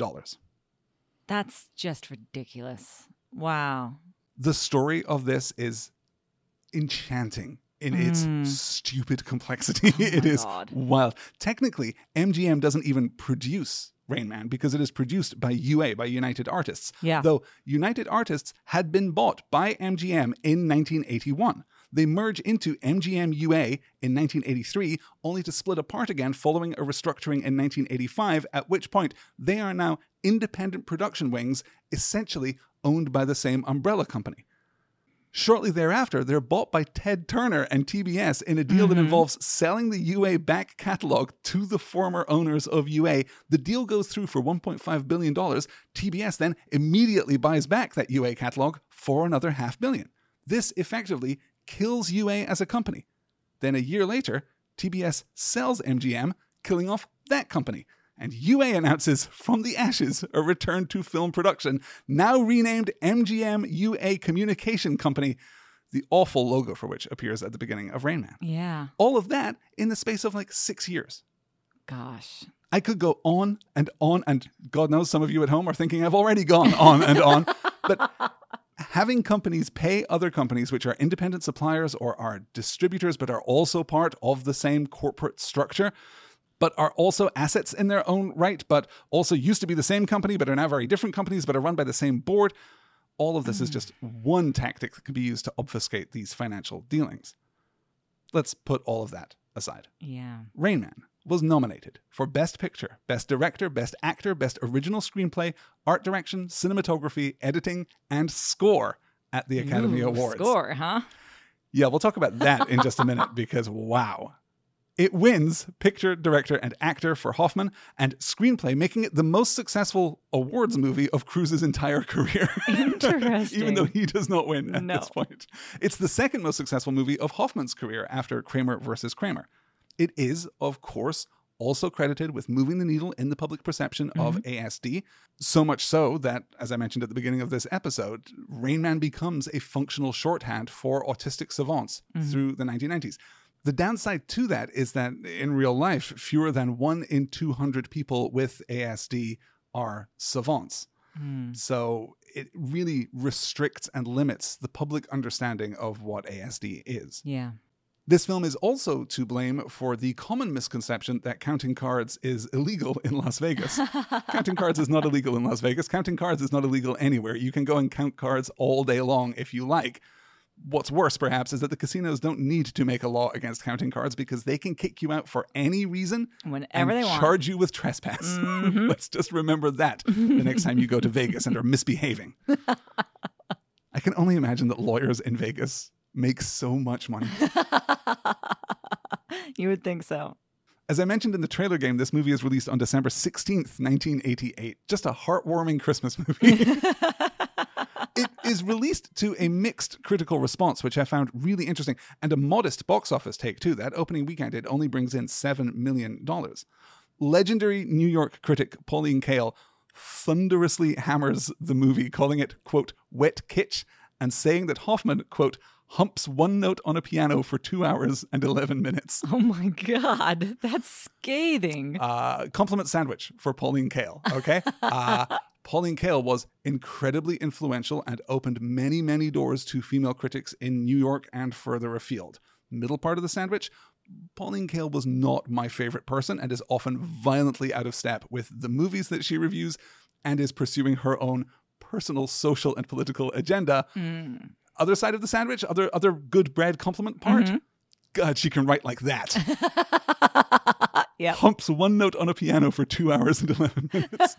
That's just ridiculous. Wow. the story of this is enchanting in its stupid complexity. <laughs> it Mm. Oh my is God. wild. Technically, MGM doesn't even produce Rain Man because it is produced by UA, by United Artists. Yeah. Though United Artists had been bought by MGM in 1981. They merge into MGM UA in 1983, only to split apart again following a restructuring in 1985, at which point they are now independent production wings, essentially owned by the same umbrella company. Shortly thereafter, they're bought by Ted Turner and TBS in a deal that mm-hmm. involves selling the UA back catalog to the former owners of UA. The deal goes through for $1.5 billion. TBS then immediately buys back that UA catalog for another half billion. This effectively kills UA as a company. Then a year later, TBS sells MGM, killing off that company. And UA announces from the ashes a return to film production, now renamed MGM UA Communication Company, the awful logo for which appears at the beginning of Rain Man. Yeah. All of that in the space of like six years. Gosh. I could go on and on, and God knows some of you at home are thinking I've already gone on and on. But having companies pay other companies, which are independent suppliers or are distributors, but are also part of the same corporate structure, but are also assets in their own right, but also used to be the same company, but are now very different companies, but are run by the same board. All of this is mm. just one tactic that can be used to obfuscate these financial dealings. Let's put all of that aside. Yeah. Rain Man was nominated for Best Picture, Best Director, Best Actor, Best Original Screenplay, Art Direction, Cinematography, Editing, and Score at the Academy Ooh, Awards. Score, huh? Yeah, we'll talk about that in just a minute <laughs> because wow. It wins Picture, Director, and Actor for Hoffman and Screenplay, making it the most successful awards movie of Cruise's entire <laughs> career. Interesting. Even though he does not win at No. this point. It's the second most successful movie of Hoffman's career after Kramer versus Kramer. It is, of course, also credited with moving the needle in the public perception of mm-hmm. ASD, so much so that, as I mentioned at the beginning of this episode, Rain Man becomes a functional shorthand for autistic savants mm-hmm. through the 1990s. The downside to that is that in real life, fewer than one in 200 people with ASD are savants. Hmm. So it really restricts and limits the public understanding of what ASD is. Yeah. This film is also to blame for the common misconception that counting cards is illegal in Las Vegas. <laughs> counting cards is not illegal in Las Vegas. Counting cards is not illegal anywhere. You can go and count cards all day long if you like. What's worse, perhaps, is that the casinos don't need to make a law against counting cards because they can kick you out for any reason Whenever they want. Mm-hmm. charge you with trespass. <laughs> Let's just remember that the next time you go to Vegas and are misbehaving. <laughs> I can only imagine that lawyers in Vegas make so much money. <laughs> you would think so. As I mentioned in the trailer game, this movie is released on December 16th, 1988. Just a heartwarming Christmas movie. It is released to a mixed critical response, which I found really interesting, and a modest box office take, too. That opening weekend, it only brings in $7 million. Legendary New York critic Pauline Kael thunderously hammers the movie, calling it, quote, wet kitsch, and saying that Hoffman, quote, humps one note on a piano for two hours and 11 minutes. Oh my God. That's scathing. Uh, compliment sandwich for Pauline Kael, okay? <laughs> Uh, Pauline Kael was incredibly influential and opened many, many doors to female critics in New York and further afield. Middle part of the sandwich, Pauline Kael was not my favorite person and is often violently out of step with the movies that she reviews and is pursuing her own personal social and political agenda. Hmm. Other side of the sandwich, other other good bread compliment part. Mm-hmm. God, she can write like that. <laughs> Yep. Humps one note on a piano for two hours and eleven <laughs> minutes.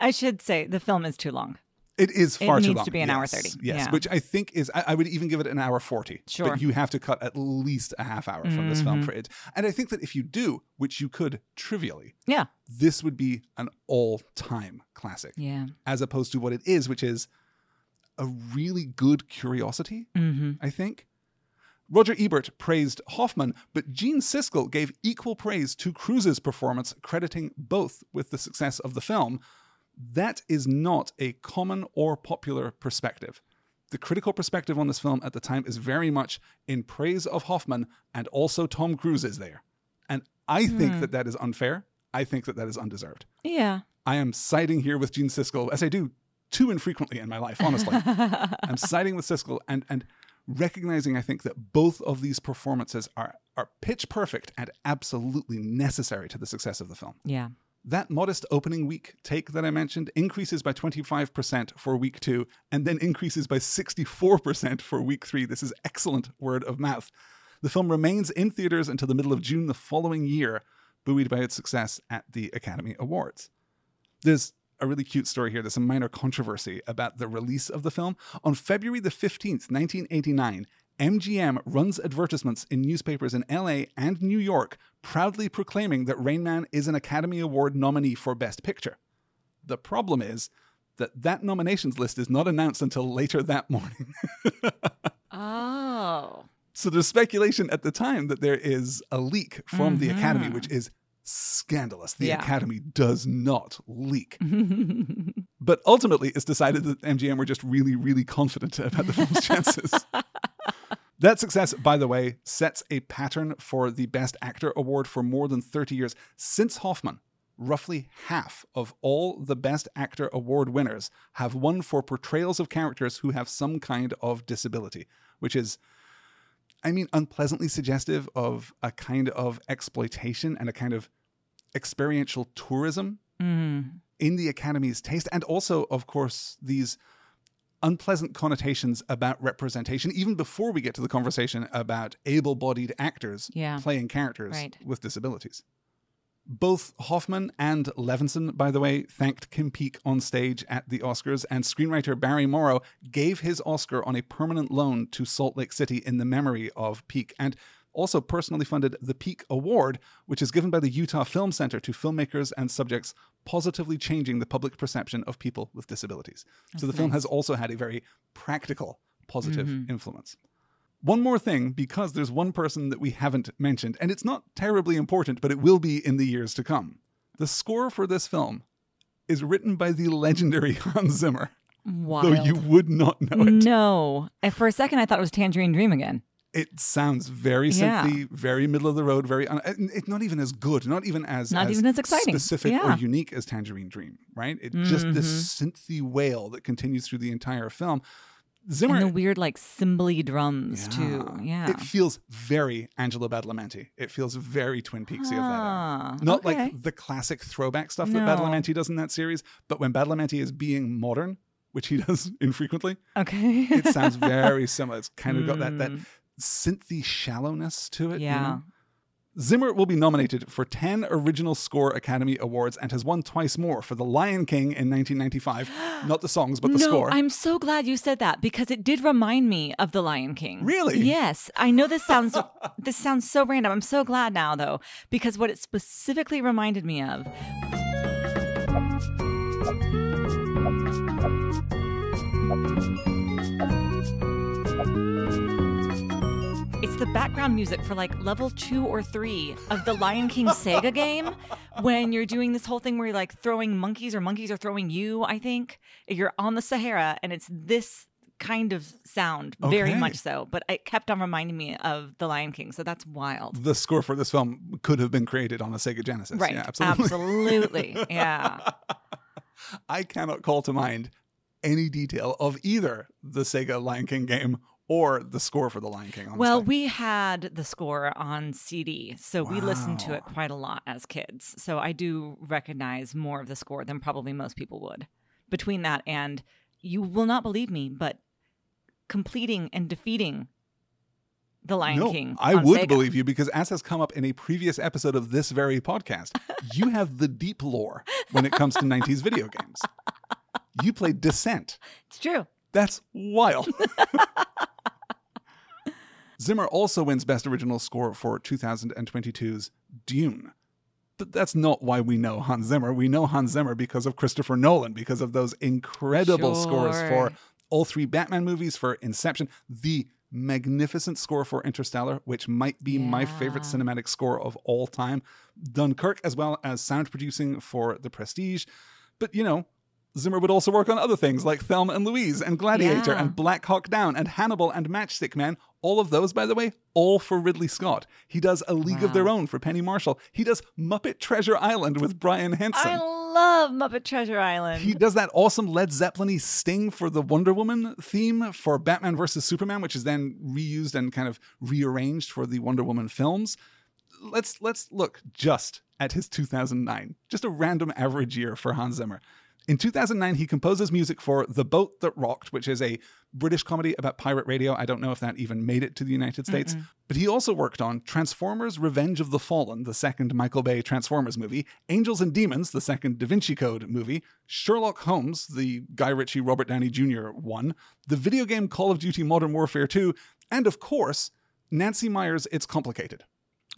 I should say the film is too long. It is It far too long. It needs to be an hour 30. Yes, Yeah. which I think is, I, I would even give it an hour 40. Sure. But you have to cut at least a half hour from this Mm-hmm. film for it. And I think that if you do, which you could trivially, Yeah. this would be an all time classic. Yeah. As opposed to what it is, which is a really good curiosity, Mm-hmm. I think. Roger Ebert praised Hoffman, but Gene Siskel gave equal praise to Cruise's performance, crediting both with the success of the film. That is not a common or popular perspective. The critical perspective on this film at the time is very much in praise of Hoffman, and also Tom Cruise is there. And I think hmm. that that is unfair. I think that that is undeserved. Yeah. I am siding here with Gene Siskel, as I do too infrequently in my life, honestly. <laughs> I'm siding with Siskel and and recognizing I think that both of these performances are are pitch perfect and absolutely necessary to the success of the film. Yeah. That modest opening week take that I mentioned increases by 25% for week 2 and then increases by 64% for week 3. This is excellent word of mouth. The film remains in theaters until the middle of June the following year, buoyed by its success at the Academy Awards. There's a really cute story here. There's a minor controversy about the release of the film. On February the 15th, 1989, MGM runs advertisements in newspapers in LA and New York, proudly proclaiming that Rain Man is an Academy Award nominee for Best Picture. The problem is that that nominations list is not announced until later that morning. <laughs> Oh. So there's speculation at the time that there is a leak from the Academy, mm-hmm. which is scandalous. The Yeah. Academy does not leak. <laughs> but ultimately, it's decided that MGM were just really, really confident about the film's chances. <laughs> That success, by the way, sets a pattern for the Best Actor award for more than 30 years. Since Hoffman, roughly half of all the Best Actor award winners have won for portrayals of characters who have some kind of disability, which is, I mean, unpleasantly suggestive of a kind of exploitation and a kind of experiential tourism Mm. in the Academy's taste, and also, of course, these unpleasant connotations about representation, even before we get to the conversation about able bodied actors Yeah. playing characters Right. with disabilities. Both Hoffman and Levinson, by the way, thanked Kim Peek on stage at the Oscars, and screenwriter Barry Morrow gave his Oscar on a permanent loan to Salt Lake City in the memory of Peek, and also personally funded the Peek Award, which is given by the Utah Film Center to filmmakers and subjects positively changing the public perception of people with disabilities. so the film has also had a very practical, positive mm-hmm. influence. One more thing, because there's one person that we haven't mentioned, and it's not terribly important, but it will be in the years to come. The score for this film is written by the legendary <laughs> Hans Zimmer, Wild. though you would not know it. No. For a second, I thought it was Tangerine Dream again. It sounds very Yeah. synthy, very middle of the road, very. Un- it's not even as good, not even as Not even as exciting. specific or Yeah. Mm-hmm. unique as Tangerine Dream, right? It just this synthy wail that continues through the entire film. Zimmer And the weird, like, cymbally drums, too. Yeah. It feels very Angelo Badalamenti. It feels very Twin Peaksy of that Ah, era. Not okay. like the classic throwback stuff that No. Badalamenti does in that series, but when Badalamenti is being modern, which he <laughs> does infrequently. Okay. It sounds very similar. It's kind of got that that <laughs> Mm. synthy shallowness to it. you Yeah. know? Zimmer will be nominated for 10 Original Score Academy Awards and has won twice more for The Lion King in 1995. <gasps> Not the songs, but the no, score. I'm so glad you said that because it did remind me of The Lion King. Really? Yes. I know this sounds <laughs> this sounds so random. I'm so glad now though because what it specifically reminded me of background music for like level two or three of the Lion King <laughs> Sega game when you're doing this whole thing where you're like throwing monkeys or monkeys are throwing you, I think. You're on the Sahara and it's this kind of sound, very Okay. much so. But it kept on reminding me of the Lion King. So that's wild. the score for this film could have been created on a Sega Genesis. Right. Yeah, absolutely. Absolutely. Yeah. <laughs> I cannot call to mind any detail of either the Sega Lion King game or the score for the Lion King. Honestly. Well, we had the score on CD, so we listened to it quite a lot as kids. So I do recognize more of the score than probably most people would. Between that and you will not believe me, but completing and defeating the Lion no, King. I would Sega. believe you because, as has come up in a previous episode of this very podcast, <laughs> you have the deep lore when it comes to 90s video games. You played Descent. It's true. That's wild. <laughs> Zimmer also wins Best Original Score for 2022's Dune. But that's not why we know Hans Zimmer. We know Hans Zimmer because of Christopher Nolan, because of those incredible scores for all three Batman movies, for Inception, the magnificent score for Interstellar, which might be my favorite cinematic score of all time. Dunkirk, as well as sound producing for The Prestige. But, you know, Zimmer would also work on other things like Thelma and Louise and Gladiator Yeah. and Black Hawk Down and Hannibal and Matchstick Men. All of those, by the way, all for Ridley Scott. He does A League of Their Own for Penny Marshall. He does Muppet Treasure Island with Brian Henson. I love Muppet Treasure Island. He does that awesome Led Zeppelin sting for the Wonder Woman theme for Batman versus Superman, which is then reused and kind of rearranged for the Wonder Woman films. Let's let's look just at his 2009, just a random average year for Hans Zimmer. In 2009, he composes music for The Boat That Rocked, which is a British comedy about pirate radio. I don't know if that even made it to the United States. But he also worked on Transformers Revenge of the Fallen, the second Michael Bay Transformers movie, Angels and Demons, the second Da Vinci Code movie, Sherlock Holmes, the Guy Ritchie Robert Downey Jr. one, the video game Call of Duty Modern Warfare 2, and of course, Nancy Meyer's It's Complicated.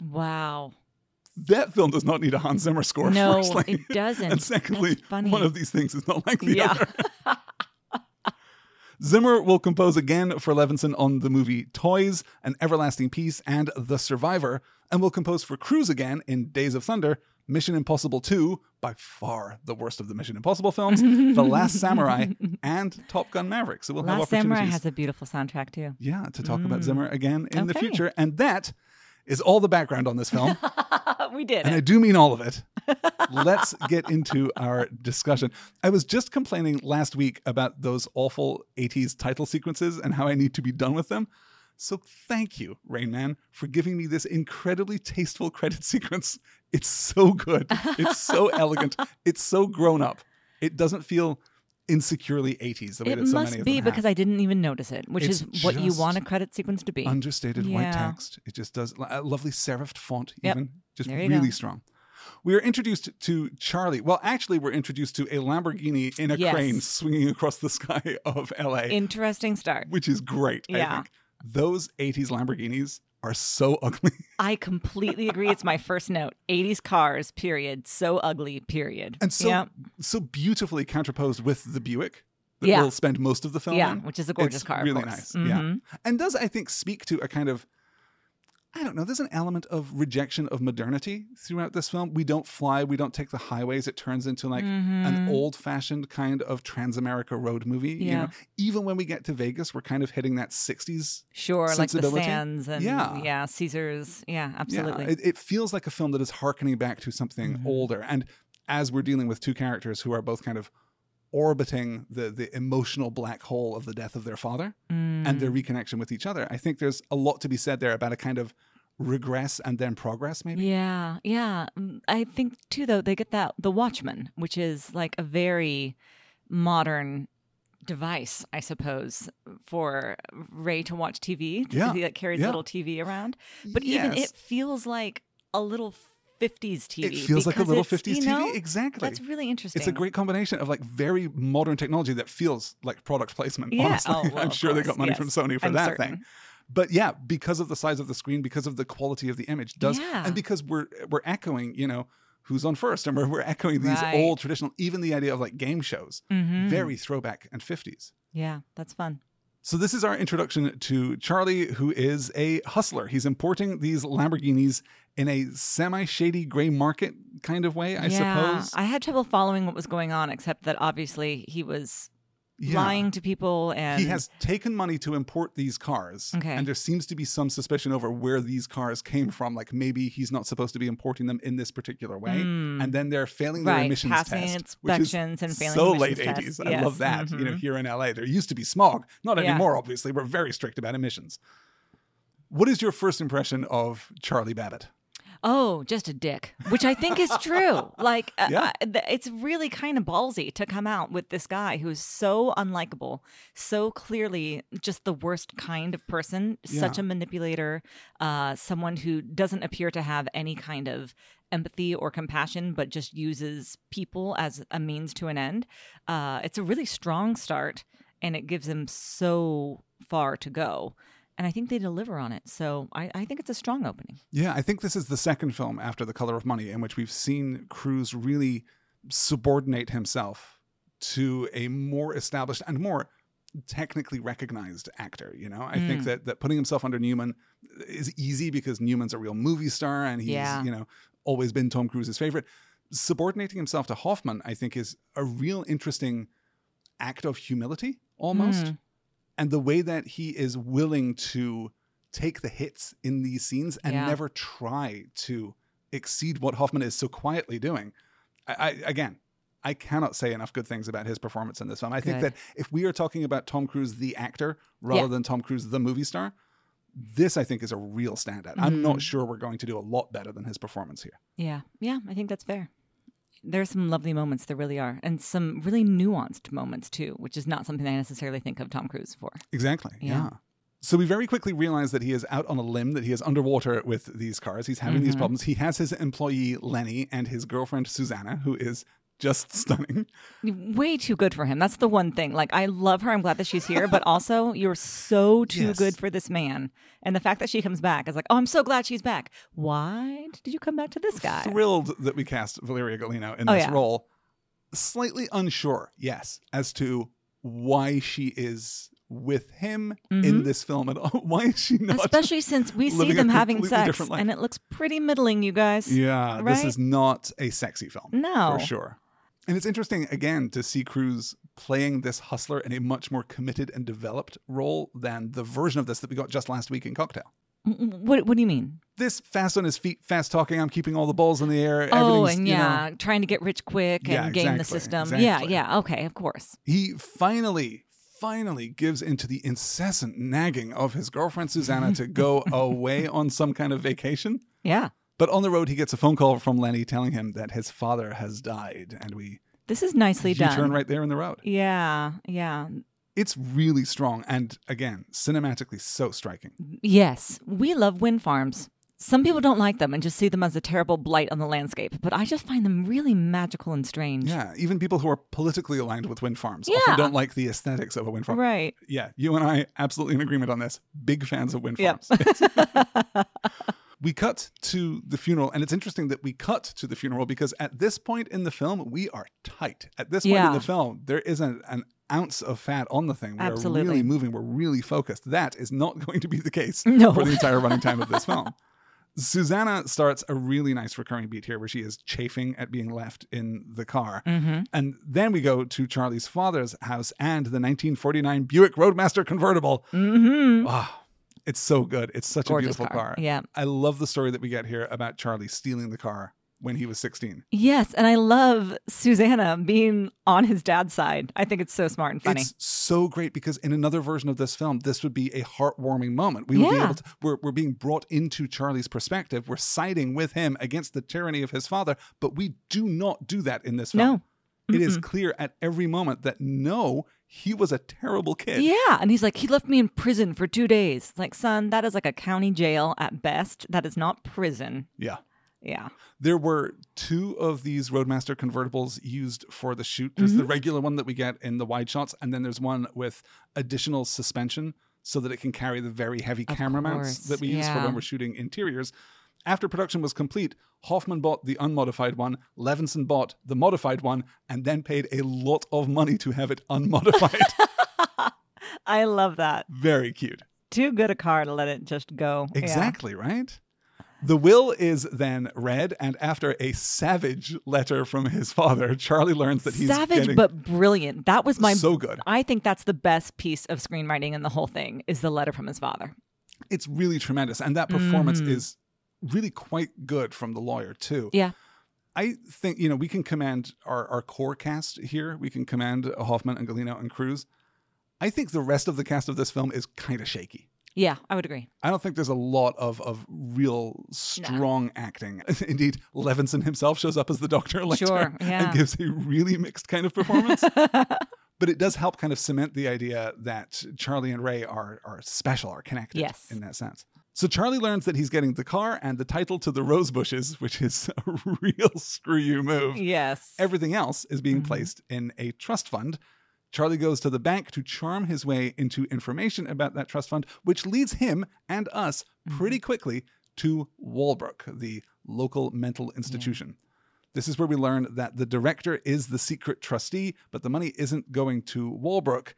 wow. That film does not need a Hans Zimmer score, No, firstly. it doesn't. and secondly, one of these things is not like the Yeah. other. <laughs> Zimmer will compose again for Levinson on the movie Toys, An Everlasting Piece, and The Survivor, and will compose for Cruise again in Days of Thunder, Mission Impossible 2, by far the worst of the Mission Impossible films, The Last Samurai, <laughs> and Top Gun Maverick. So we'll have Last opportunities. Samurai has a beautiful soundtrack too. yeah, to talk about mm. Zimmer again in the future. And that is all the background on this film. <laughs> we did and I do mean all of it. <laughs> Let's get into our discussion. I was just complaining last week about those awful 80s title sequences and how I need to be done with them. So thank you, Rain Man, for giving me this incredibly tasteful credit <laughs> sequence. It's so good. It's so elegant. <laughs> It's so grown up. It doesn't feel insecurely 80s the way It that so must many of be because have. I didn't even notice it, which It's is what you want a credit sequence to be. understated white text. It just does a lovely serifed font, Yep. even just really go. strong. We are introduced to Charlie. Well, actually, we're introduced to a Lamborghini in a Yes. crane swinging across the sky <laughs> of LA, Interesting start. which is great. I Yeah. think. Those 80s Lamborghinis are so <laughs> ugly. I completely agree. It's my first note. 80s cars, period. So ugly, period. And so so beautifully counterposed with the Buick that Yeah. we'll spend most of the film Yeah, in. which is a gorgeous It's car. Really nice. Yeah. Mhm. And does, I think, speak to a kind of I don't know, there's an element of rejection of modernity throughout this film. We don't fly, we don't take the highways. It turns into like an Mhm. old fashioned kind of Transamerica road movie. You Yeah. know, even when we get to Vegas, we're kind of hitting that 60s. Sure, like the sands and Yeah. yeah, Caesars. Yeah, absolutely. Yeah, it, it feels like a film that is harkening back to something Mhm. older. And as we're dealing with two characters who are both kind of orbiting the the emotional black hole of the death of their father and their reconnection with each other, I think there's a lot to be said there about a kind of regress and then progress, maybe. Yeah, yeah. Mm, I think too, though, they get that The Watchman, which is like a very modern device, I suppose, for Ray to watch TV. Yeah, that carries yeah. a little TV around. But even it feels like a little 50s TV. It feels like a little 50s you TV. exactly. That's really interesting. It's a great combination of like very modern technology that feels like product placement. Yeah. Honestly, Oh, <laughs> well, I'm sure they got money yes. from Sony for I'm that certain. thing. But yeah, because of the size of the screen, because of the quality of the image, does Yeah. and because we're we're echoing, you know, who's on first, and we're, <laughs> we're echoing these Right. old traditional, even the idea of like game shows, Mhm. very throwback and 50s. Yeah, that's fun. So this is our introduction to Charlie, who is a hustler. He's importing these Lamborghinis in a semi-shady gray market kind of way, I yeah, suppose. I had trouble following what was going on, except that obviously he was Yeah. lying to people and he has taken money to import these cars Okay. and there seems to be some suspicion over where these cars came from like maybe he's not supposed to be importing them in this particular way and then they're failing their right emissions passing test inspections and failing so emissions late tests. i Yes. love that you know Mhm. here in la there used to be smog not Yeah. anymore obviously we're very strict about emissions what is your first impression of charlie babbitt Oh, just a dick, which I think is true. <laughs> like, uh, Yeah. uh, it's really kind of ballsy to come out with this guy who's so unlikable, so clearly just the worst kind of person, such a manipulator, uh, someone who doesn't appear to have any kind of empathy or compassion, but just uses people as a means to an end. Uh, it's a really strong start, and it gives him so far to go. And I think they deliver on it. So I, I think it's a strong opening. Yeah, I think this is the second film after The Color of Money in which we've seen Cruise really subordinate himself to a more established and more technically recognized actor. You know, I think Mm. that that putting himself under Newman is easy because Newman's a real movie star and he's Yeah. you know always been Tom Cruise's favorite. Subordinating himself to Hoffman, I think, is a real interesting act of humility almost. Mm. And the way that he is willing to take the hits in these scenes and Yeah. never try to exceed what Hoffman is so quietly doing. I, I again, I cannot say enough good things about his performance in this film. I think that if we are talking about Tom Cruise the actor rather Yeah. than Tom Cruise the movie star, this I think is a real standout. I'm not Mhm. sure we're going to do a lot better than his performance here. Yeah, yeah, I think that's fair. There's some lovely moments, there really are, and some really nuanced moments too, which is not something I necessarily think of Tom Cruise for. Exactly. Yeah. Yeah. So we very quickly realize that he is out on a limb, that he is underwater with these cars. He's having these Mhm. problems. He has his employee Lenny and his girlfriend Susanna, who is just <laughs> stunning. Way too good for him. That's the one thing. Like, I love her. I'm glad that she's here, but <laughs> also you're so too Yes. good for this man. And the fact that she comes back is like, oh, I'm so glad she's back. Why did you come back to this guy? Thrilled that we cast Valeria Golino in Oh, this yeah. role. Slightly unsure, yes, as to why she is with him in Mhm. this film at all. <laughs> Why is she not? Especially since we see them having sex, and it looks pretty middling, you guys. Yeah, this is not a sexy film. No. For sure. And it's interesting, again, to see Cruise playing this hustler in a much more committed and developed role than the version of this that we got just last week in Cocktail. What, what do you mean? This fast on his feet, fast talking, I'm keeping all the balls in the air. Oh, and you know- yeah, trying to get rich quick and Yeah, game the system. exactly. Yeah, yeah, okay, of course. he finally, finally gives into the incessant nagging of his girlfriend Susanna to go <laughs> away on some kind of vacation. Yeah. But on the road, he gets a phone call from Lenny telling him that his father has died. And we This is nicely you turn done. right there in the road. Yeah, yeah. It's really strong and, again, cinematically so striking. Yes, we love wind farms. Some people don't like them and just see them as a terrible blight on the landscape, but I just find them really magical and strange. Yeah, even people who are politically aligned with wind farms Yeah. often don't like the aesthetics of a wind farm. Right. Yeah, you and I absolutely in agreement on this. Big fans of wind Yep. <laughs> <laughs> we cut to the funeral, and it's interesting that we cut to the funeral because at this point in the film, we are tight. At this point in the film, there isn't an ounce of fat on the thing. We're Absolutely. really moving. We're really focused. That is not <laughs> going to be the case <laughs> No. for the entire running time of this film. Susanna starts a really nice recurring beat here where she is chafing at being left in the car. Mm-hmm. And then we go to Charlie's father's house and the 1949 Buick Roadmaster convertible. Mm-hmm. Ah, it's so good. It's such a beautiful car. car. Yeah. I love the story that we get here about Charlie stealing the car when he was 16. Yes, and I love Susanna being on his dad's side. I think it's so smart and funny. It's so great because in another version of this film, this would be a heartwarming moment. We would be able to. We're we're being brought into Charlie's perspective. We're siding with him against the tyranny of his father, but we do not do that in this film. no. It is clear at every moment that no, he was a terrible kid. Yeah. And he's like, he left me in prison for two days. Like, son, that is like a county jail at best. That is not prison. Yeah. Yeah. There were two of these Roadmaster convertibles used for the shoot. There's the Mm-hmm. regular one that we get in the wide shots, and then there's one with additional suspension so that it can carry the very heavy Of camera mounts that we use for when we're shooting interiors. After production was complete, Hoffman bought the unmodified one, Levinson bought the modified one, and then paid a lot of money to have it unmodified. <laughs> I love that. very cute. Too good a car to let it just go. Yeah. Exactly, right? The will is then read, and after a savage letter from his father, Charlie learns that he's Savage getting but brilliant. That was my so good. I think that's the best piece of screenwriting in the whole thing is the letter from his father. It's really tremendous, and that performance Mhm. is really quite good from the lawyer too. Yeah. I think you know we can command our our core cast here. We can command Hoffman and Golino and Cruise. I think the rest of the cast of this film is kind of shaky. Yeah, I would agree. I don't think there's a lot of of real strong acting. <laughs> Indeed, Levinson himself shows up as the doctor <laughs> later Sure, yeah. and gives a really mixed kind of performance. <laughs> but it does help kind of cement the idea that Charlie and Ray are are special, are connected Yes. in that sense. So Charlie learns that he's getting the car and the title to the rose bushes, which is a <laughs> real screw you move. Yes. Everything else is being Mhm. placed in a trust fund. Charlie goes to the bank to charm his way into information about that trust fund, which leads him and us pretty quickly to Walbrook, the local mental institution. This is where we learn that the director is the secret trustee, but the money isn't going to Walbrook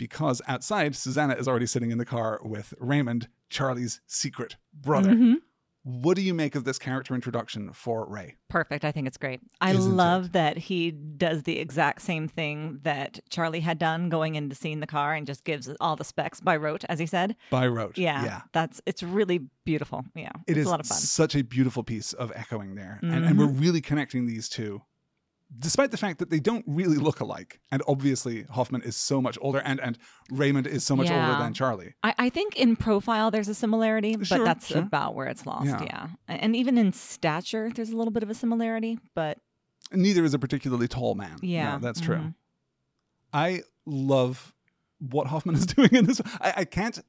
because outside, Susanna is already sitting in the car with Raymond, Charlie's secret brother. Mhm. What do you make of this character introduction for Ray? Perfect. I think it's great. I Isn't love it? that he does the exact same thing that Charlie had done going into seeing the car and just gives all the specs by rote, as he said. By rote. Yeah. Yeah. That's it's really beautiful. Yeah. It it's is a lot of fun. such a beautiful piece of echoing there. And, and we're Mm-hmm. really connecting these two, despite the fact that they don't really look alike. And obviously, Hoffman is so much older, and, and Raymond is so much older than Charlie. I, I think in profile there's a similarity, but Sure, that's sure. about where it's lost. Yeah. Yeah. And even in stature, there's a little bit of a similarity, but Neither is a particularly tall man. Yeah, No, that's true. mhm. I love what Hoffman is <laughs> doing in this. I, I can't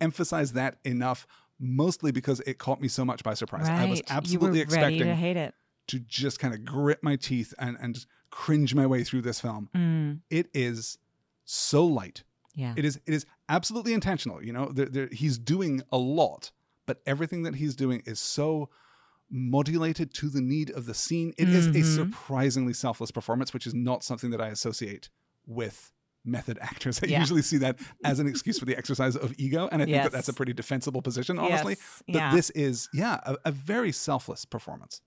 emphasize that enough, mostly because it caught me so much by surprise. I was absolutely you were ready expecting to hate it. To just kind of grit my teeth and, and cringe my way through this film. Mm, It is so light. yeah. It is it is absolutely intentional. You know, there, there, he's doing a lot, but everything that he's doing is so modulated to the need of the scene. It is a Mhm. surprisingly selfless performance, which is not something that I associate with method actors. <laughs> I Yeah. usually see that as an excuse for the exercise of ego, and I think that that's a pretty defensible position, honestly. Yes, But yeah. this is, yeah, a, a very selfless performance.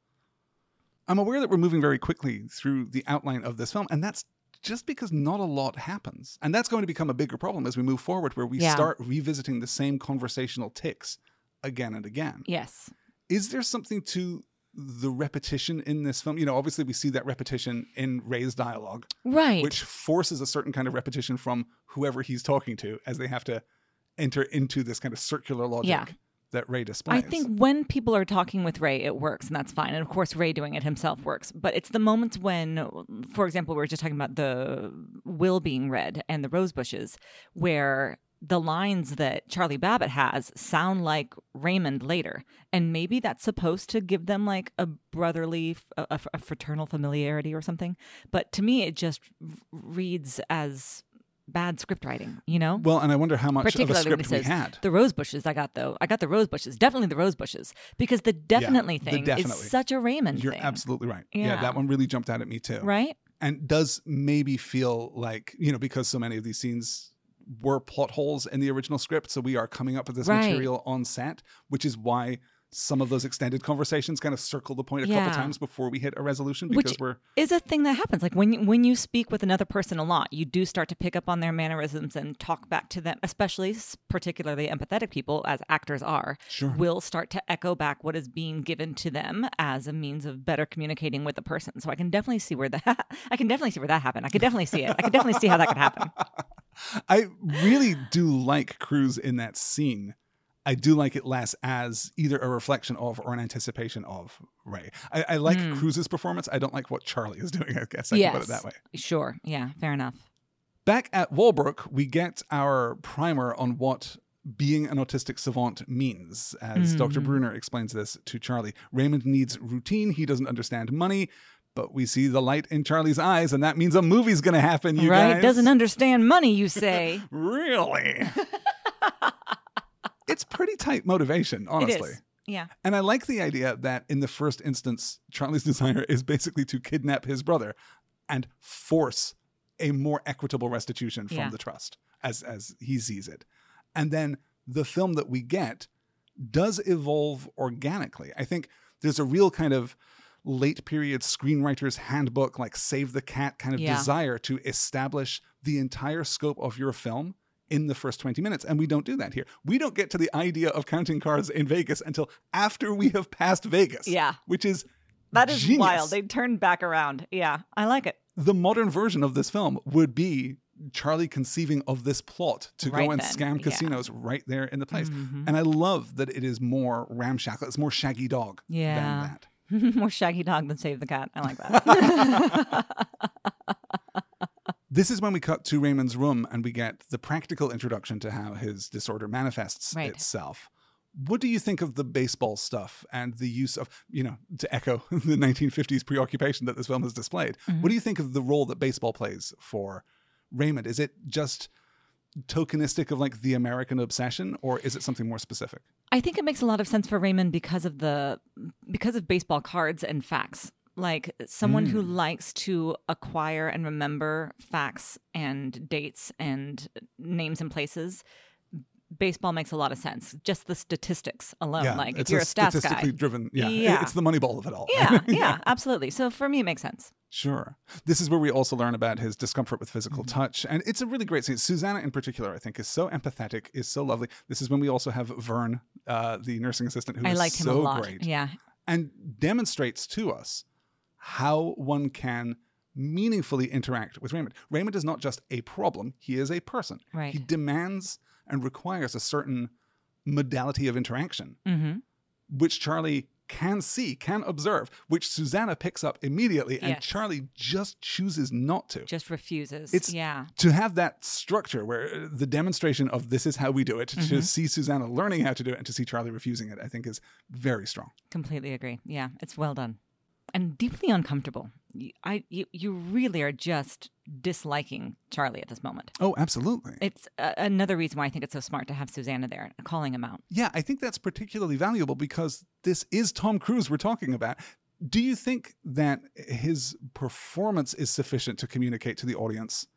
I'm aware that we're moving very quickly through the outline of this film, and that's just because not a lot happens. And that's going to become a bigger problem as we move forward, where we Yeah. start revisiting the same conversational ticks again and again. Yes. Is there something to the repetition in this film? You know, obviously we see that repetition in Ray's dialogue, Right. which forces a certain kind of repetition from whoever he's talking to as they have to enter into this kind of circular logic Yeah. That Ray displays. I think when people are talking with Ray, it works, and that's fine. And of course, Ray doing it himself works. But it's the moments when, for example, we were just talking about the will being read and the rose bushes, where the lines that Charlie Babbitt has sound like Raymond later. And maybe that's supposed to give them like a brotherly, a, a- a fraternal familiarity or something. But to me, it just reads as bad script writing, you know? Well, and I wonder how much of a particularly when he script we had. the rose bushes. I got though. I got the rose bushes. Definitely the rose bushes because the definitely the thing definitely. is such a Raymond You're thing, absolutely right. Yeah. Yeah. that one really jumped out at me too. right? And does maybe feel like, you know, because so many of these scenes were plot holes in the original script, so we are coming up with this Right. material on set, which is why some of those extended conversations kind of circle the point a couple times before we hit a resolution Which because we're Is a thing that happens. Like when you, when you speak with another person a lot, you do start to pick up on their mannerisms and talk back to them. Especially, particularly empathetic people, as actors are, Sure. will start to echo back what is being given to them as a means of better communicating with the person. So I can definitely see where that. <laughs> I can definitely see where that happened. I could definitely see it. I could definitely see how that could happen. <laughs> I really do like Cruise in that scene I do like it less as either a reflection of or an anticipation of Ray. I, I like Mm. Cruise's performance. I don't like what Charlie is <laughs> doing. I guess I can put it that way. Sure. Yeah. Fair enough. Back at Walbrook, we get our primer on what being an autistic savant means. As Dr. Mhm. Bruner explains this to Charlie, Raymond needs routine. He doesn't understand money, but we see the light in Charlie's eyes, and that means a movie's going to happen. You right? guys Doesn't understand money, you say? <laughs> really. <laughs> it's pretty tight motivation, honestly. It is. Yeah. And I like the idea that in the first instance, Charlie's <laughs> desire is basically to kidnap his brother and force a more equitable restitution from Yeah. the trust as as he sees it. And then the film that we get does evolve organically. I think there's a real kind of late period screenwriter's handbook, like Save the Cat kind of Yeah. desire to establish the entire scope of your film in the first 20 minutes. And we don't do that here. We don't get to the idea of counting cars in Vegas until after we have passed Vegas. Yeah. Which is That is genius. wild. They turned back around. Yeah. I like it. the modern version of this film would be Charlie conceiving of this plot to Right go and then, scam yeah. casinos right there in the place. Mhm. And I love that it is more ramshackle. It's more Shaggy Dog Yeah. than that. <laughs> More shaggy dog than save the cat. I like that. <laughs> <laughs> This is when we cut to Raymond's room and we get the practical introduction to how his disorder manifests Right. itself. What do you think of the baseball stuff and the use of, you know, to echo <laughs> the 1950s preoccupation that this film has displayed? Mhm. What do you think of the role that baseball plays for Raymond? Is it just tokenistic of like the American obsession or is it something more specific? I think it makes a lot of sense for Raymond because of the because of baseball cards and facts. Like someone who Mm. likes to acquire and remember facts and dates and names and places. Baseball makes a lot of sense. Just the statistics alone. like if you're a, stats statistically guy. driven. Yeah, Yeah. it's the money ball of it all. <laughs> Yeah, yeah, absolutely. So for me, it makes sense. Sure. This is where we also learn about his discomfort with physical Mm-hmm. touch. And it's a really great scene. Susanna, in particular, I think, is so empathetic, is so lovely. This is when we also have Vern, uh, the nursing assistant, who I is liked him so a lot. great Yeah, and demonstrates to us how one can meaningfully interact with Raymond. Raymond is not just a problem, he is a person. right. He demands and requires a certain modality of interaction hmm which Charlie can see, can observe, which Susanna picks up immediately, and Yes. Charlie just chooses not to. Just refuses. It's- yeah, To have that structure where uh, the demonstration of this is how we do it, to Mhm. see Susanna learning how to do it, and to see Charlie refusing it, I think is very strong. completely agree. Yeah, it's well done and deeply uncomfortable. You, I you, you really are just disliking Charlie at this moment. Oh, absolutely. It's uh, another reason why I think it's so smart to have Susanna there calling him out. Yeah, I think that's particularly valuable because this is Tom Cruise we're talking about. Do you think that his performance is sufficient to communicate to the audience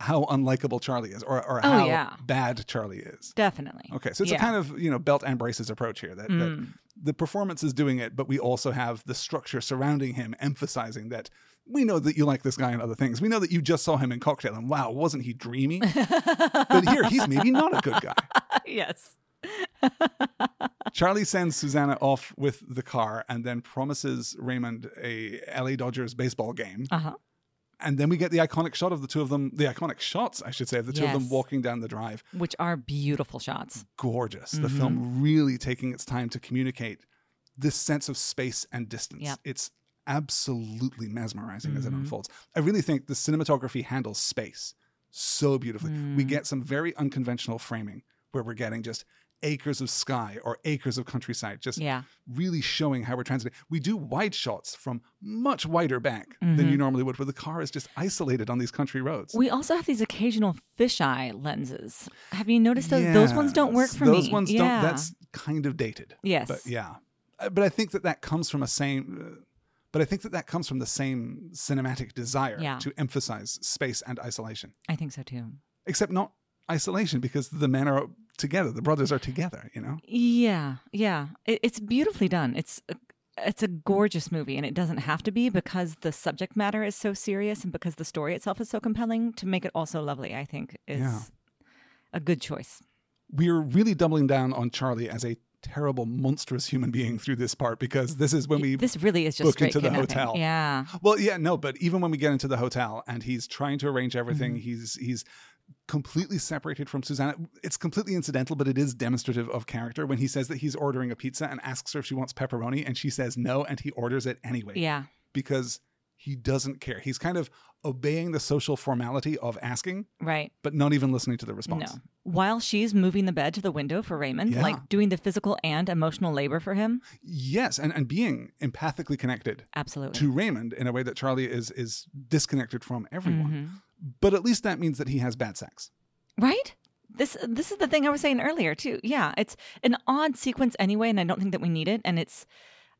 how unlikable Charlie is or, or Oh, how yeah. bad Charlie is? Definitely. Okay, so it's Yeah. a kind of you know belt and braces approach here. That, that Mm. The performance is doing it, but we also have the structure surrounding him, emphasizing that we know that you like this guy and other things. We know that you just saw him in Cocktail, and wow, wasn't he dreamy? <laughs> but here, he's maybe not a good guy. <laughs> yes. <laughs> Charlie sends Susanna off with the car and then promises Raymond a LA Dodgers baseball game. Uh huh. And then we get the iconic shot of the two of them, the iconic shots, I should say, of the two of them walking down the drive. Which are beautiful shots. gorgeous. The Mhm. film really taking its time to communicate this sense of space and distance. Yep. It's absolutely mesmerizing as it Mhm. unfolds. I really think the cinematography handles space so beautifully. We Mm. get some very unconventional framing where we're getting just acres of sky or acres of countryside, just Yeah. really showing how we're transiting. We do wide shots from much wider back than you Mhm. normally would, where the car is just isolated on these country roads. We also have these occasional fisheye lenses. Have you noticed those? Those ones don't work Yes, for those me. ones yeah. don't. That's kind of dated. yes. But yeah, Uh, but I think that that comes from a same. uh, But I think that that comes from the same cinematic desire Yeah. to emphasize space and isolation. I think so too. Except not isolation because the men are together, the brothers are together. You know. Yeah, yeah. It, it's beautifully done. It's a, it's a gorgeous movie, and it doesn't have to be because the subject matter is so serious and because the story itself is so compelling. To make it also lovely, I think is Yeah. a good choice. We're really doubling down on Charlie as a terrible, monstrous human being through this part because this is when we this really is just book into the hotel. Yeah, Well, yeah, no, but even when we get into the hotel and he's trying to arrange everything, Mm-hmm. he's he's completely separated from Susanna. It's completely incidental, but it is demonstrative of character when he says that he's ordering a pizza and asks her if she wants pepperoni, and she says no, and he orders it anyway Yeah. because he doesn't care. He's kind of obeying the social formality of asking, Right. but not even listening to the response. No. While she's moving the bed to the window for Raymond, Yeah. like doing the physical and emotional labor for him. Yes, and, and being empathically connected Absolutely. to Raymond in a way that Charlie is is disconnected from everyone. Mhm. But at least that means that he has bad sex. Right? This this is the thing I was saying earlier too. Yeah, it's an odd sequence anyway, and I don't think that we need it. And it's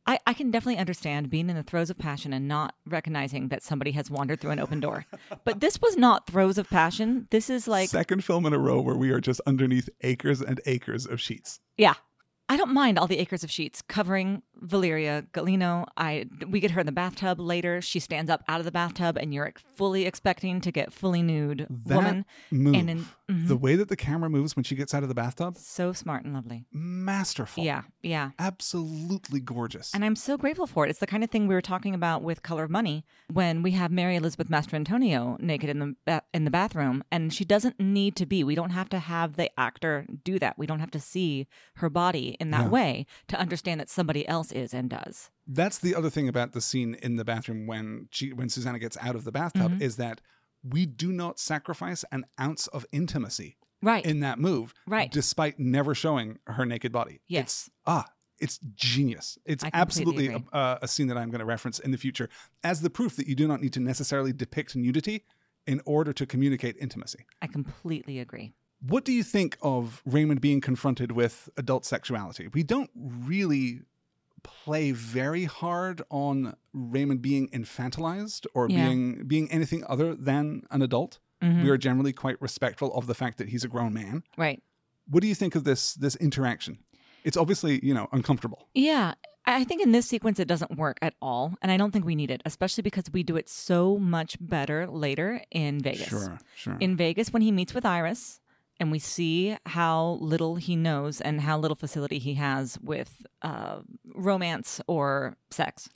I, I can definitely understand being in the throes of passion and not recognizing that somebody has wandered through an open door. <laughs> But this was not throes of passion. This is like Second film in a row where we are just underneath acres and acres of sheets. Yeah. I don't mind all the acres of sheets covering Valeria Golino. I we get her in the bathtub later. She stands up out of the bathtub, and you're fully expecting to get fully nude That woman. move, And in, mhm. the way that the camera moves when she gets out of the bathtub, so smart and lovely. masterful. Yeah, yeah. Absolutely gorgeous. And I'm so grateful for it. It's the kind of thing we were talking about with Color of Money when we have Mary Elizabeth Mastrantonio naked in the ba- in the bathroom, and she doesn't need to be. We don't have to have the actor do that. We don't have to see her body in that Yeah. way to understand that somebody else is and does. That's the other thing about the scene in the bathroom when she when Susanna gets out of the bathtub Mm-hmm. is that we do not sacrifice an ounce of intimacy Right. in that move, Right. Despite never showing her naked body. Yes. It's, ah, it's genius. It's absolutely a, a scene that I'm going to reference in the future as the proof that you do not need to necessarily depict nudity in order to communicate intimacy. I completely agree. What do you think of Raymond being confronted with adult sexuality? We don't really play very hard on Raymond being infantilized or Yeah. being being anything other than an adult. Mhm. We are generally quite respectful of the fact that he's a grown man. Right. What do you think of this this interaction? It's obviously, you know, uncomfortable. Yeah. I I think in this sequence it doesn't work at all, and I don't think we need it, especially because we do it so much better later in Vegas. Sure, sure. In Vegas, when he meets with Iris, and we see how little he knows and how little facility he has with uh, romance or sex,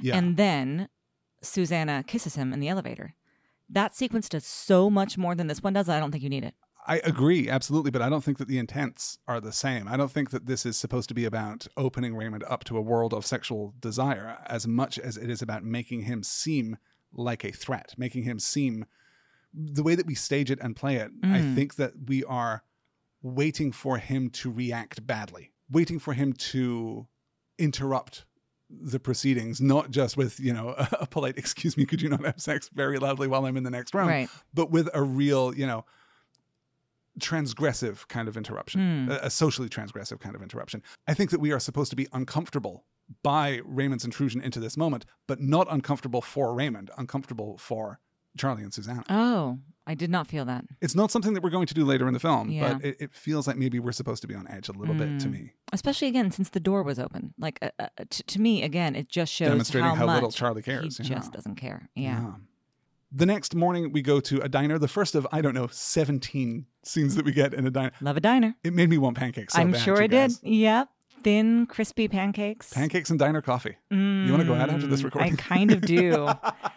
yeah. and then Susanna kisses him in the elevator. That sequence does so much more than this one does. I don't think you need it. I agree, absolutely, but I don't think that the intents are the same. I don't think that this is supposed to be about opening Raymond up to a world of sexual desire as much as it is about making him seem like a threat, making him seem the way that we stage it and play it. I Mm. think that we are waiting for him to react badly, waiting for him to interrupt the proceedings, not just with, you know, <laughs> a, polite, excuse me, could you not have sex very loudly while I'm in the next room? Right. but with a real, you know, transgressive kind of interruption, Hmm. a, a socially transgressive kind of interruption. I think that we are supposed to be uncomfortable by Raymond's intrusion into this moment, but not uncomfortable for Raymond, uncomfortable for Charlie and Susanna. Oh, I did not feel that. It's not something that we're going to do later in the film, Yeah. but it, it feels like maybe we're supposed to be on edge a little bit to Mm. me, Especially again since the door was open. Like uh, uh, t- to me, again, it just shows demonstrating how, how, much little Charlie cares. He yeah. just doesn't care. Yeah. The next morning, we go to a diner, the first of, I don't know, 17 scenes that we get in a diner. Love a diner. It made me want pancakes. So I'm bad, sure it did. Yep. Thin, crispy pancakes. Pancakes and diner coffee. You want to go out after this Mm, recording? I kind of do. <laughs> <laughs>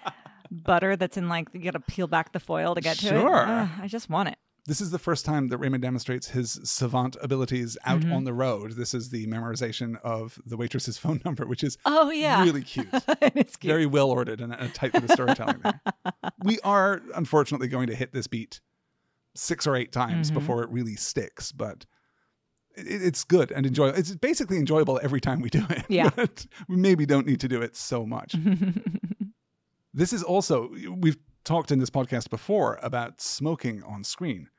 Butter that's in like you got to peel back the foil to get to it. Sure. Ugh, I just want it. This is the first time that Raymond demonstrates his savant abilities out Mm-hmm. on the road. This is the memorization of the waitress's <laughs> phone number, which is Oh yeah, really cute. <laughs> it's cute. Very well ordered and a tight bit of storytelling there. <laughs> We are unfortunately going to hit this beat six or eight times Mhm. before it really sticks, but it, it's good and enjoyable. It's basically enjoyable every time we do it. Yeah. but we maybe don't need to do it so much. This is also, we've talked in this podcast before about smoking on screen.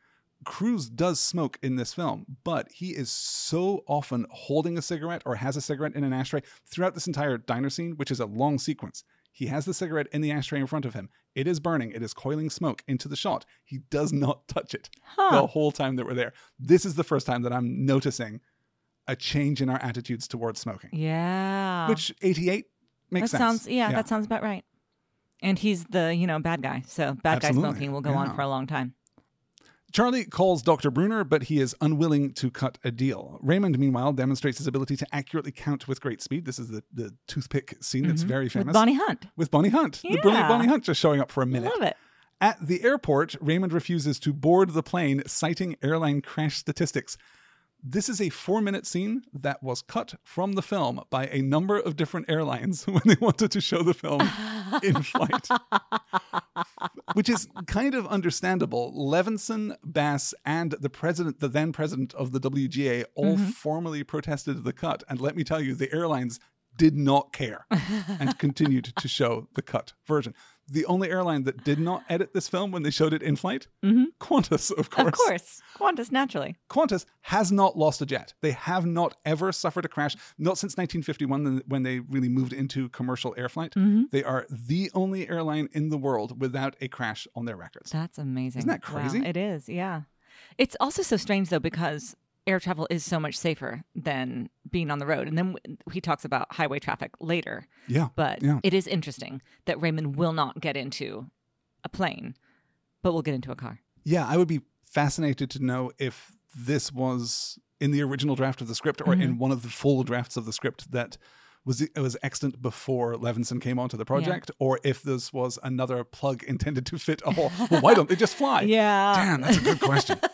Cruise does smoke in this film, but he is so often holding a cigarette or has a cigarette in an ashtray throughout this entire diner scene, which is a long sequence. He has the cigarette in the ashtray in front of him. It is burning, it is coiling smoke into the shot. He does not touch it Huh. the whole time that we're there. This is the first time that I'm noticing a change in our attitudes towards smoking, yeah. which 88 makes that sense. sounds yeah, that sounds about right. And he's the you know bad guy, so bad Absolutely, guy smoking will go on for a long time. Charlie calls Dr. Bruner, but he is unwilling to cut a deal. Raymond, meanwhile, demonstrates his ability to accurately count with great speed. This is the, the toothpick scene that's very famous. Mm-hmm. With Bonnie Hunt, With Bonnie Hunt. The brilliant Bonnie Hunt just showing up for a minute. love it. At the airport, Raymond refuses to board the plane, citing airline crash statistics. This is a four minute scene that was cut from the film by a number of different airlines <laughs> when they wanted to show the film <laughs> in flight, which is kind of understandable. Levinson, Bass, and the president, the then president of the WGA, all mm-hmm. formally protested the cut. And let me tell you, the airlines did not care <laughs> and continued to show the cut version. The only airline that did not edit this film when they showed it in flight, Qantas, of course. Of course. Qantas, naturally. Qantas has not lost a jet. They have not ever suffered a crash, not since 1951 when they really moved into commercial air flight. Mm-hmm. They are the only airline in the world without a crash on their records. That's amazing. Isn't that Wow, crazy? it is, yeah. It's also so strange, though, because air travel is so much safer than being on the road. And then he talks about highway traffic later. Yeah. But Yeah. it is interesting that Raymond will not get into a plane, but will get into a car. Yeah, I would be fascinated to know if this was in the original draft of the script or Mm-hmm. in one of the full drafts of the script that was it was extant before Levinson came onto the project, or if this was another plug intended to fit a hole. Well, why don't they just fly? <laughs> Yeah. Damn, that's a good question. <laughs>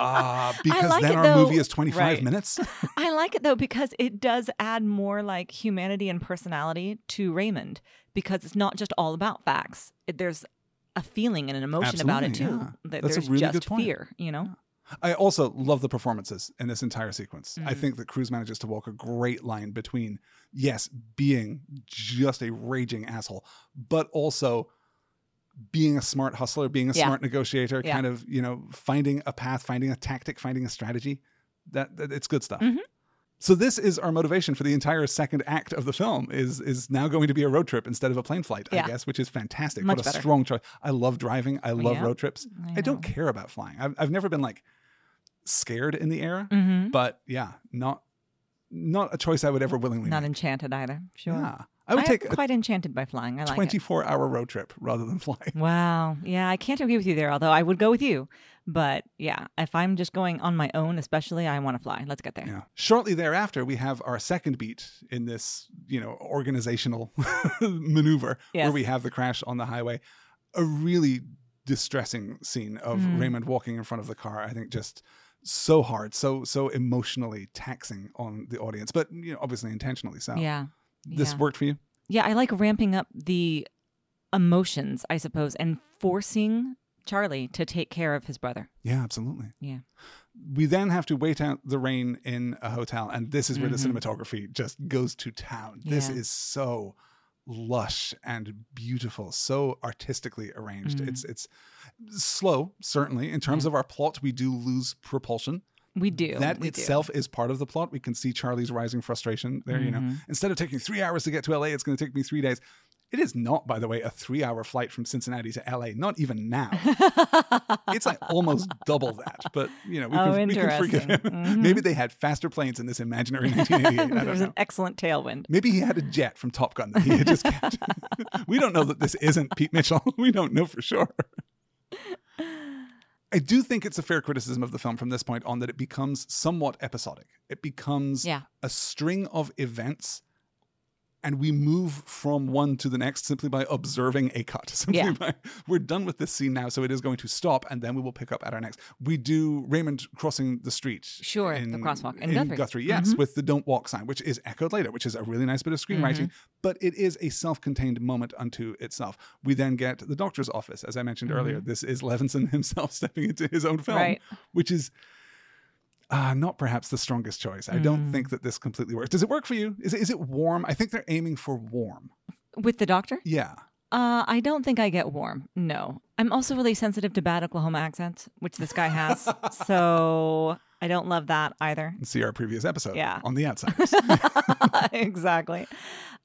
Uh, because like then our though. movie is 25 Right. minutes. <laughs> <laughs> I like it though because it does add more like humanity and personality to Raymond because it's not just all about facts. It, there's a feeling and an emotion about it too. Yeah. That That's a there's really just good point. fear, you know? I also love the performances in this entire sequence. I Mm-hmm. think that Cruise manages to walk a great line between, yes, being just a raging asshole, but also being a smart hustler, being a Yeah. smart negotiator, Yeah. kind of, you know, finding a path, finding a tactic, finding a strategy. That, that it's good stuff. Mhm. So this is our motivation for the entire second act of the film is is now going to be a road trip instead of a plane flight, I guess, which is fantastic. Much what a better. strong choice. I love driving. I love Yeah. road trips. I I don't care about flying. I've, I've never been like scared in the air, Mm-hmm. but yeah, not not a choice I would ever willingly Not make. enchanted either. Sure. Yeah. I would take I'm a quite enchanted by flying. I like it. 24 hour road trip rather than flying. <laughs> Wow. Yeah, I can't agree with you there, although I would go with you. But yeah, if I'm just going on my own, especially, I want to fly. Let's get there. Yeah. Shortly thereafter, we have our second beat in this, you know, organizational <laughs> maneuver where we have the crash on the highway. A really distressing scene of Mhm. Raymond walking in front of the car. I think just so hard, so so emotionally taxing on the audience, but you know, obviously intentionally so. Yeah. This yeah. worked for you? Yeah, I like ramping up the emotions, I suppose, and forcing Charlie to take care of his brother. Yeah, absolutely. Yeah. We then have to wait out the rain in a hotel, and this is where Mhm. the cinematography just goes to town. This is so lush and beautiful, so artistically arranged. Mhm. It's it's slow, certainly. In terms of our plot, we do lose propulsion. We do. that we do. itself is part of the plot. We can see Charlie's rising frustration there. You know, Mhm. instead of taking three hours to get to LA, it's going to take me three days. It is not, by the way, a three-hour flight from Cincinnati to LA. Not even now. <laughs> it's like almost double that. But you know, we, Oh, can, we can forgive him. Mhm. Maybe they had faster planes in this imaginary <laughs> 1988. <laughs> There was know. an excellent tailwind. Maybe he had a jet from Top Gun that he had just kept. we don't know that this isn't Pete Mitchell. We don't know for sure. I do think it's a fair criticism of the film from this point on that it becomes somewhat episodic. It becomes Yeah. a string of events and we move from one to the next simply by observing a cut. <laughs> Simply Yeah. by we're done with this scene now, so it is going to stop, and then we will pick up at our next. We do Raymond crossing the street. Sure, the crosswalk in Guthrie. yes, Mhm. with the "Don't Walk" sign, which is echoed later, which is a really nice bit of screenwriting. Mm-hmm. But it is a self-contained moment unto itself. We then get the doctor's office, as I mentioned earlier. This is Levinson <laughs> himself stepping into his own film, Mm-hmm. Right. which is uh, not perhaps the strongest choice. I don't Mm. think that this completely works. Does it work for you? Is it, is it warm? I think they're aiming for warm. With the doctor? Yeah. Uh, I don't think I get warm. No. I'm also really sensitive to bad Oklahoma accents, which this guy has. <laughs> so I don't love that either. See our previous episode Yeah. on the outsiders. <laughs> exactly.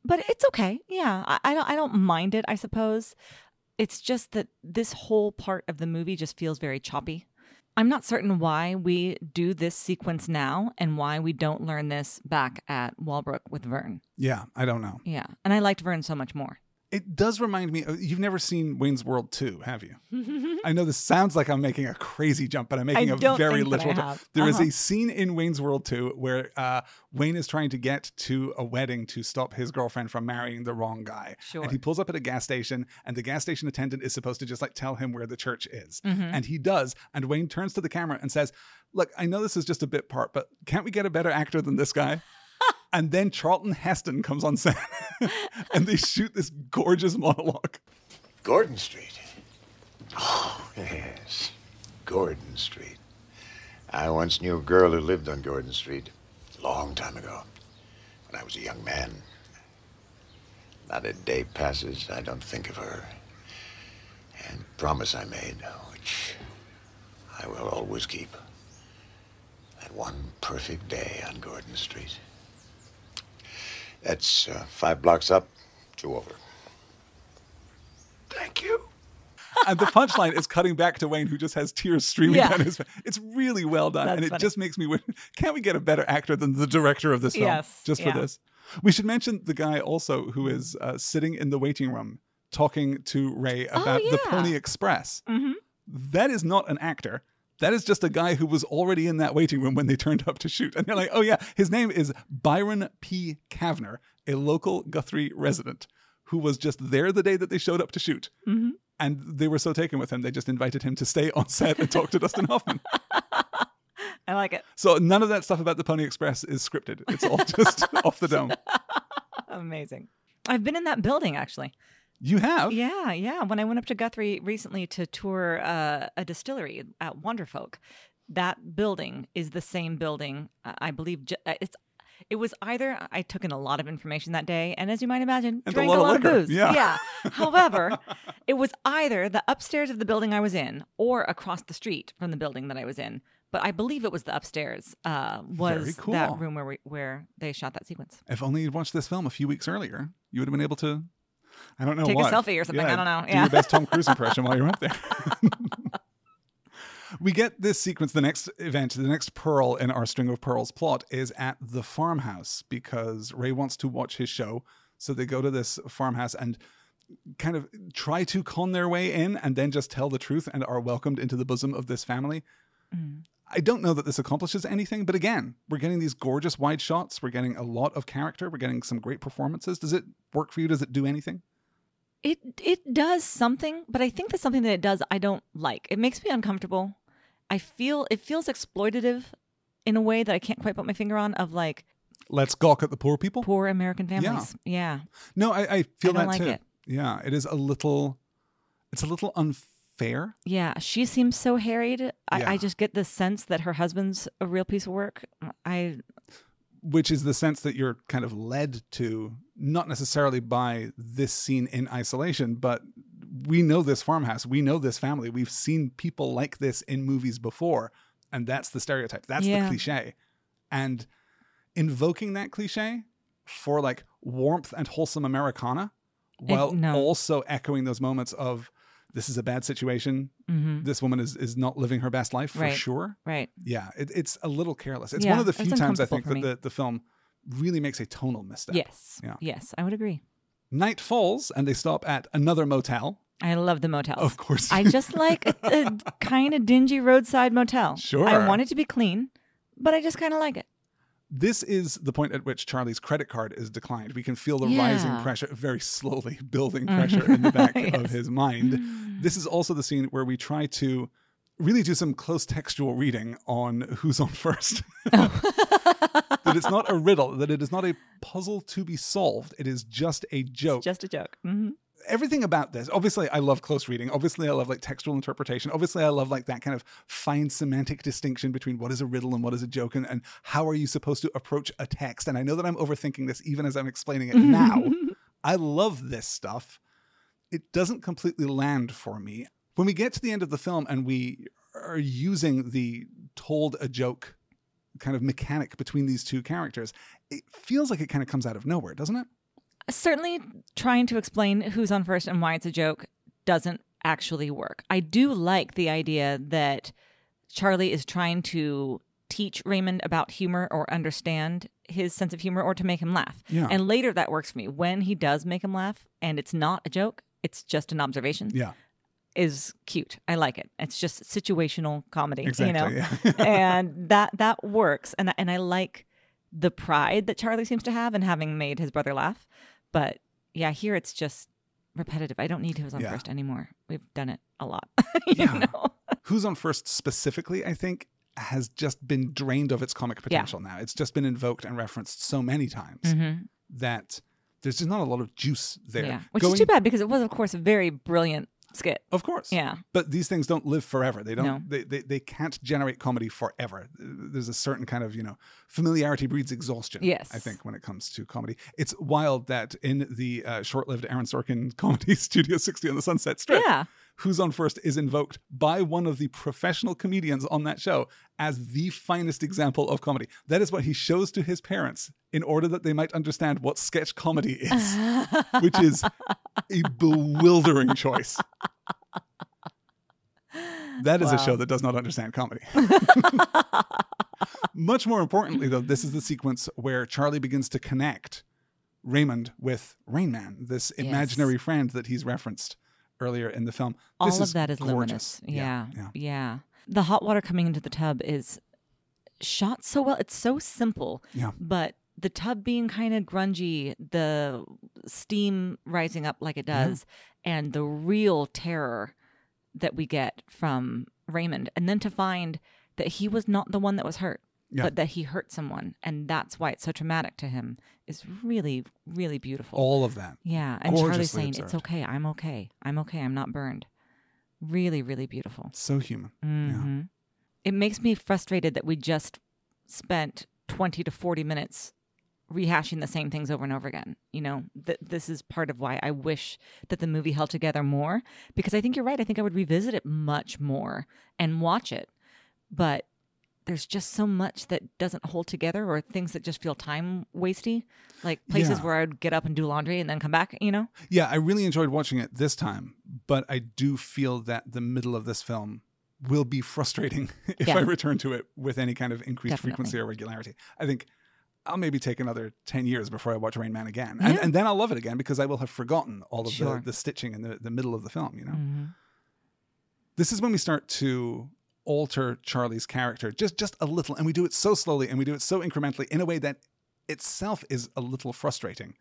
But it's okay. Yeah. I, I don't I don't mind it, I suppose. It's just that this whole part of the movie just feels very choppy. I'm not certain why we do this sequence now and why we don't learn this back at Wallbrook with Vern. yeah, I don't know. Yeah. And I liked Vern so much more. It does remind me. Of, you've never seen Wayne's World 2, have you? I know this sounds like I'm making a crazy jump, but I'm making I a very think that I literal jump. There is Uh-huh. a scene in Wayne's World 2 where uh, Wayne is trying to get to a wedding to stop his girlfriend from marrying the wrong guy. Sure. And he pulls up at a gas station, and the gas station attendant is supposed to just like tell him where the church is. Mm-hmm. And he does. And Wayne turns to the camera and says, Look, I know this is just a bit part, but can't we get a better actor than this guy? And then Charlton Heston comes on set <laughs> and they shoot this gorgeous monologue. Gordon Street. Oh, yes. Gordon Street. I once knew a girl who lived on Gordon Street a long time ago, when I was a young man. Not a day passes I don't think of her. And promise I made, which I will always keep. That one perfect day on Gordon Street. That's uh, five blocks up, two over. Thank you. And the punchline is cutting back to Wayne, who just has tears streaming Yeah. down his face. It's really well done. That's and it funny. just makes me wish can't we get a better actor than the director of this film Yes, just for this? We should mention the guy also who is uh, sitting in the waiting room talking to Ray about the Oh, yeah. Mm-hmm. Pony Express. That is not an actor. That is just a guy who was already in that waiting room when they turned up to shoot. And they're like, oh, yeah, his name is Byron P. Kavner, a local Guthrie resident who was just there the day that they showed up to shoot. Mm-hmm. And they were so taken with him, they just invited him to stay on set and talk to Dustin Hoffman. <laughs> I like it. So none of that stuff about the Pony Express is scripted. It's all just <laughs> off the dome. Amazing. I've been in that building actually. You have? Yeah, yeah. When I went up to Guthrie recently to tour uh, a distillery at Wonderfolk, that building is the same building. uh, I believe uh, it's. It was either I took in a lot of information that day, and as you might imagine, And a drank lot a of lot of booze. yeah. yeah. <laughs> However, it was either the upstairs of the building I was in, or across the street from the building that I was in. But I believe it was the upstairs. Uh, was cool. that room where we, where they shot that sequence? If only you'd watched this film a few weeks earlier, you would have been able to. I don't know. Take a selfie or something, I don't know. Do Yeah. your best Tom Cruise impression while you're up there. <laughs> we get this sequence. The next event, the next pearl in our string of pearls plot is at the farmhouse because Ray wants to watch his show. So they go to this farmhouse and kind of try to con their way in and then just tell the truth and are welcomed into the bosom of this family. Mm. I don't know that this accomplishes anything, but again, we're getting these gorgeous wide shots. We're getting a lot of character. We're getting some great performances. Does it work for you? Does it do anything? It it does something, but I think the something that it does I don't like. It makes me uncomfortable. I feel it feels exploitative in a way that I can't quite put my finger on of like Let's gawk at the poor people. poor American families. Yeah. No, I, I feel I that like too. it. Yeah, it is a little. It's a little unfair. Yeah. She seems so harried. I, Yeah. I just get the sense that her husband's a real piece of work. I which is the sense that you're kind of led to, not necessarily by this scene in isolation, but we know this farmhouse, we know this family, we've seen people like this in movies before, and that's the stereotype, that's the cliche. And invoking that cliche for like warmth and wholesome Americana, while no. also echoing those moments of this is a bad situation, this woman is, is not living her best life for Mm-hmm. Right. sure. right. Yeah, it, it's a little careless. It's Yeah, one of the few times I think that the, the film really makes a tonal misstep. Yes. Yeah. Yes, I would agree. Night falls and they stop at another motel. I love the motels. Of course. I just like a, a <laughs> kind of dingy roadside motel. Sure. I want it to be clean, but I just kind of like it. This is the point at which Charlie's credit card is declined. We can feel the rising pressure, very slowly <laughs> building mm-hmm. pressure in the <laughs> back of his mind. Mm. This is also the scene where we try to really do some close textual reading on who's on first. Oh. That it's not a riddle, that it is not a puzzle to be solved. It is just a joke. Just a joke. hmm everything about this obviously i love close reading. Obviously i love like textual interpretation. Obviously i love like that kind of fine semantic distinction between what is a riddle and what is a joke and, and how are you supposed to approach a text? And i know that i'm overthinking this even as i'm explaining it now. <laughs> I love this stuff. It doesn't completely land for me. When we get to the end of the film and we are using the told a joke kind of mechanic between these two characters it feels like it kind of comes out of nowhere doesn't it Certainly, trying to explain who's on first and why it's a joke doesn't actually work. I do like the idea that Charlie is trying to teach Raymond about humor or understand his sense of humor or to make him laugh. Yeah. And later that works for me. When he does make him laugh and it's not a joke, it's just an observation, Yeah, is cute. I like it. It's just situational comedy, exactly. you know. yeah. <laughs> and that that works and I- and I like the pride that Charlie seems to have in having made his brother laugh. But yeah, here it's just repetitive. I don't need who's on Yeah. first anymore. We've done it a lot. <laughs> Yeah. know? Who's on First specifically, I think, has just been drained of its comic potential now. It's just been invoked and referenced so many times Mhm. that there's just not a lot of juice there. Yeah. Which Going- is too bad because it was of course a very brilliant skit. Of course. Yeah. But these things don't live forever. They don't. No. They, they they can't generate comedy forever. There's a certain kind of you know familiarity breeds exhaustion. Yes. I think when it comes to comedy, it's wild that in the uh, short-lived Aaron Sorkin <laughs> comedy Studio 60 on the Sunset Strip, Yeah. Who's on First is invoked by one of the professional comedians on that show as the finest example of comedy. That is what he shows to his parents in order that they might understand what sketch comedy is, which is a bewildering choice. That is a show that does not understand comedy. <laughs> Much more importantly, though, this is the sequence where Charlie begins to connect Raymond with Rain Man, this imaginary friend that he's referenced earlier in the film. All this of that is gorgeous. luminous. Yeah, yeah. yeah. The hot water coming into the tub is shot so well. It's so simple. Yeah. But the tub being kind of grungy, the steam rising up like it does, and the real terror that we get from Raymond. And then to find that he was not the one that was hurt, Yeah. but that he hurt someone. And that's why it's so traumatic to him is really, really beautiful. All of that. Yeah, and Charlie saying, "It's okay. I'm okay. I'm okay. I'm not burned." Really, really beautiful. So human. hmm It makes me frustrated that we just spent twenty to forty minutes rehashing the same things over and over again. You know, th- this is part of why I wish that the movie held together more because I think you're right. I think I would revisit it much more and watch it, but there's just so much that doesn't hold together or things that just feel time wasty like places Yeah. where i'd get up and do laundry and then come back you know Yeah, I really enjoyed watching it this time, but I do feel that the middle of this film will be frustrating <laughs> if Yeah. I return to it with any kind of increased Definitely. frequency or regularity. I think I'll maybe take another 10 years before I watch Rain Man again. And, and then I'll love it again because I will have forgotten all of Sure. the, the stitching in the, the middle of the film, you know? Mm-hmm. This is when we start to alter Charlie's character just just a little and we do it so slowly and we do it so incrementally in a way that itself is a little frustrating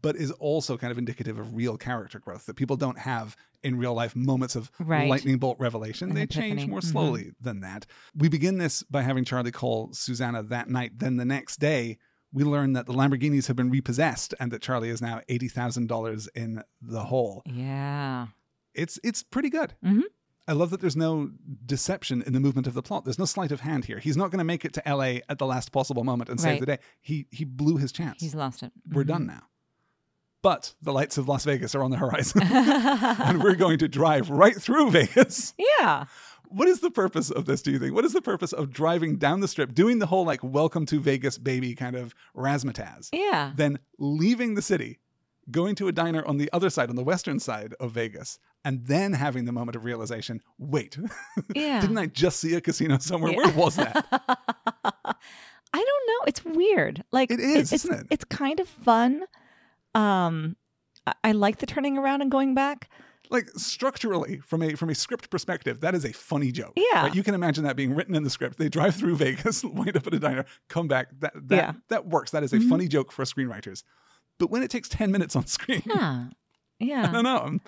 but is also kind of indicative of real character growth that people don't have in real life moments of Right. lightning bolt revelation An they change epiphany. more Mhm. slowly than that we begin this by having Charlie call Susanna that night then the next day we learn that the Lamborghinis have been repossessed and that Charlie is now $80,000 in the hole yeah it's it's pretty good. Mhm. I love that there's no deception in the movement of the plot. There's no sleight of hand here. He's not going to make it to LA at the last possible moment and save Right. the day. He he blew his chance. he's lost it We're mm-hmm. done now. But the lights of Las Vegas are on the horizon, <laughs> and we're going to drive right through Vegas. yeah What is the purpose of this? Do you think? What is the purpose of driving down the strip, doing the whole like "Welcome to Vegas, baby" kind of razzmatazz, yeah then leaving the city, going to a diner on the other side, on the western side of Vegas, and then having the moment of realization wait, <laughs> yeah didn't I just see a casino somewhere? Yeah. Where was that? <laughs> I don't know. It's weird. Like It is, it's, isn't it? It's kind of fun. Um, I, I like the turning around and going back. like structurally, from a from a script perspective, that is a funny joke. Yeah. right? you can imagine that being written in the script. They drive through <laughs> Vegas, wind up at a diner, come back. That that Yeah. that works. That is a Mhm. funny joke for screenwriters. But when it takes ten minutes on screen, Yeah, yeah I don't know.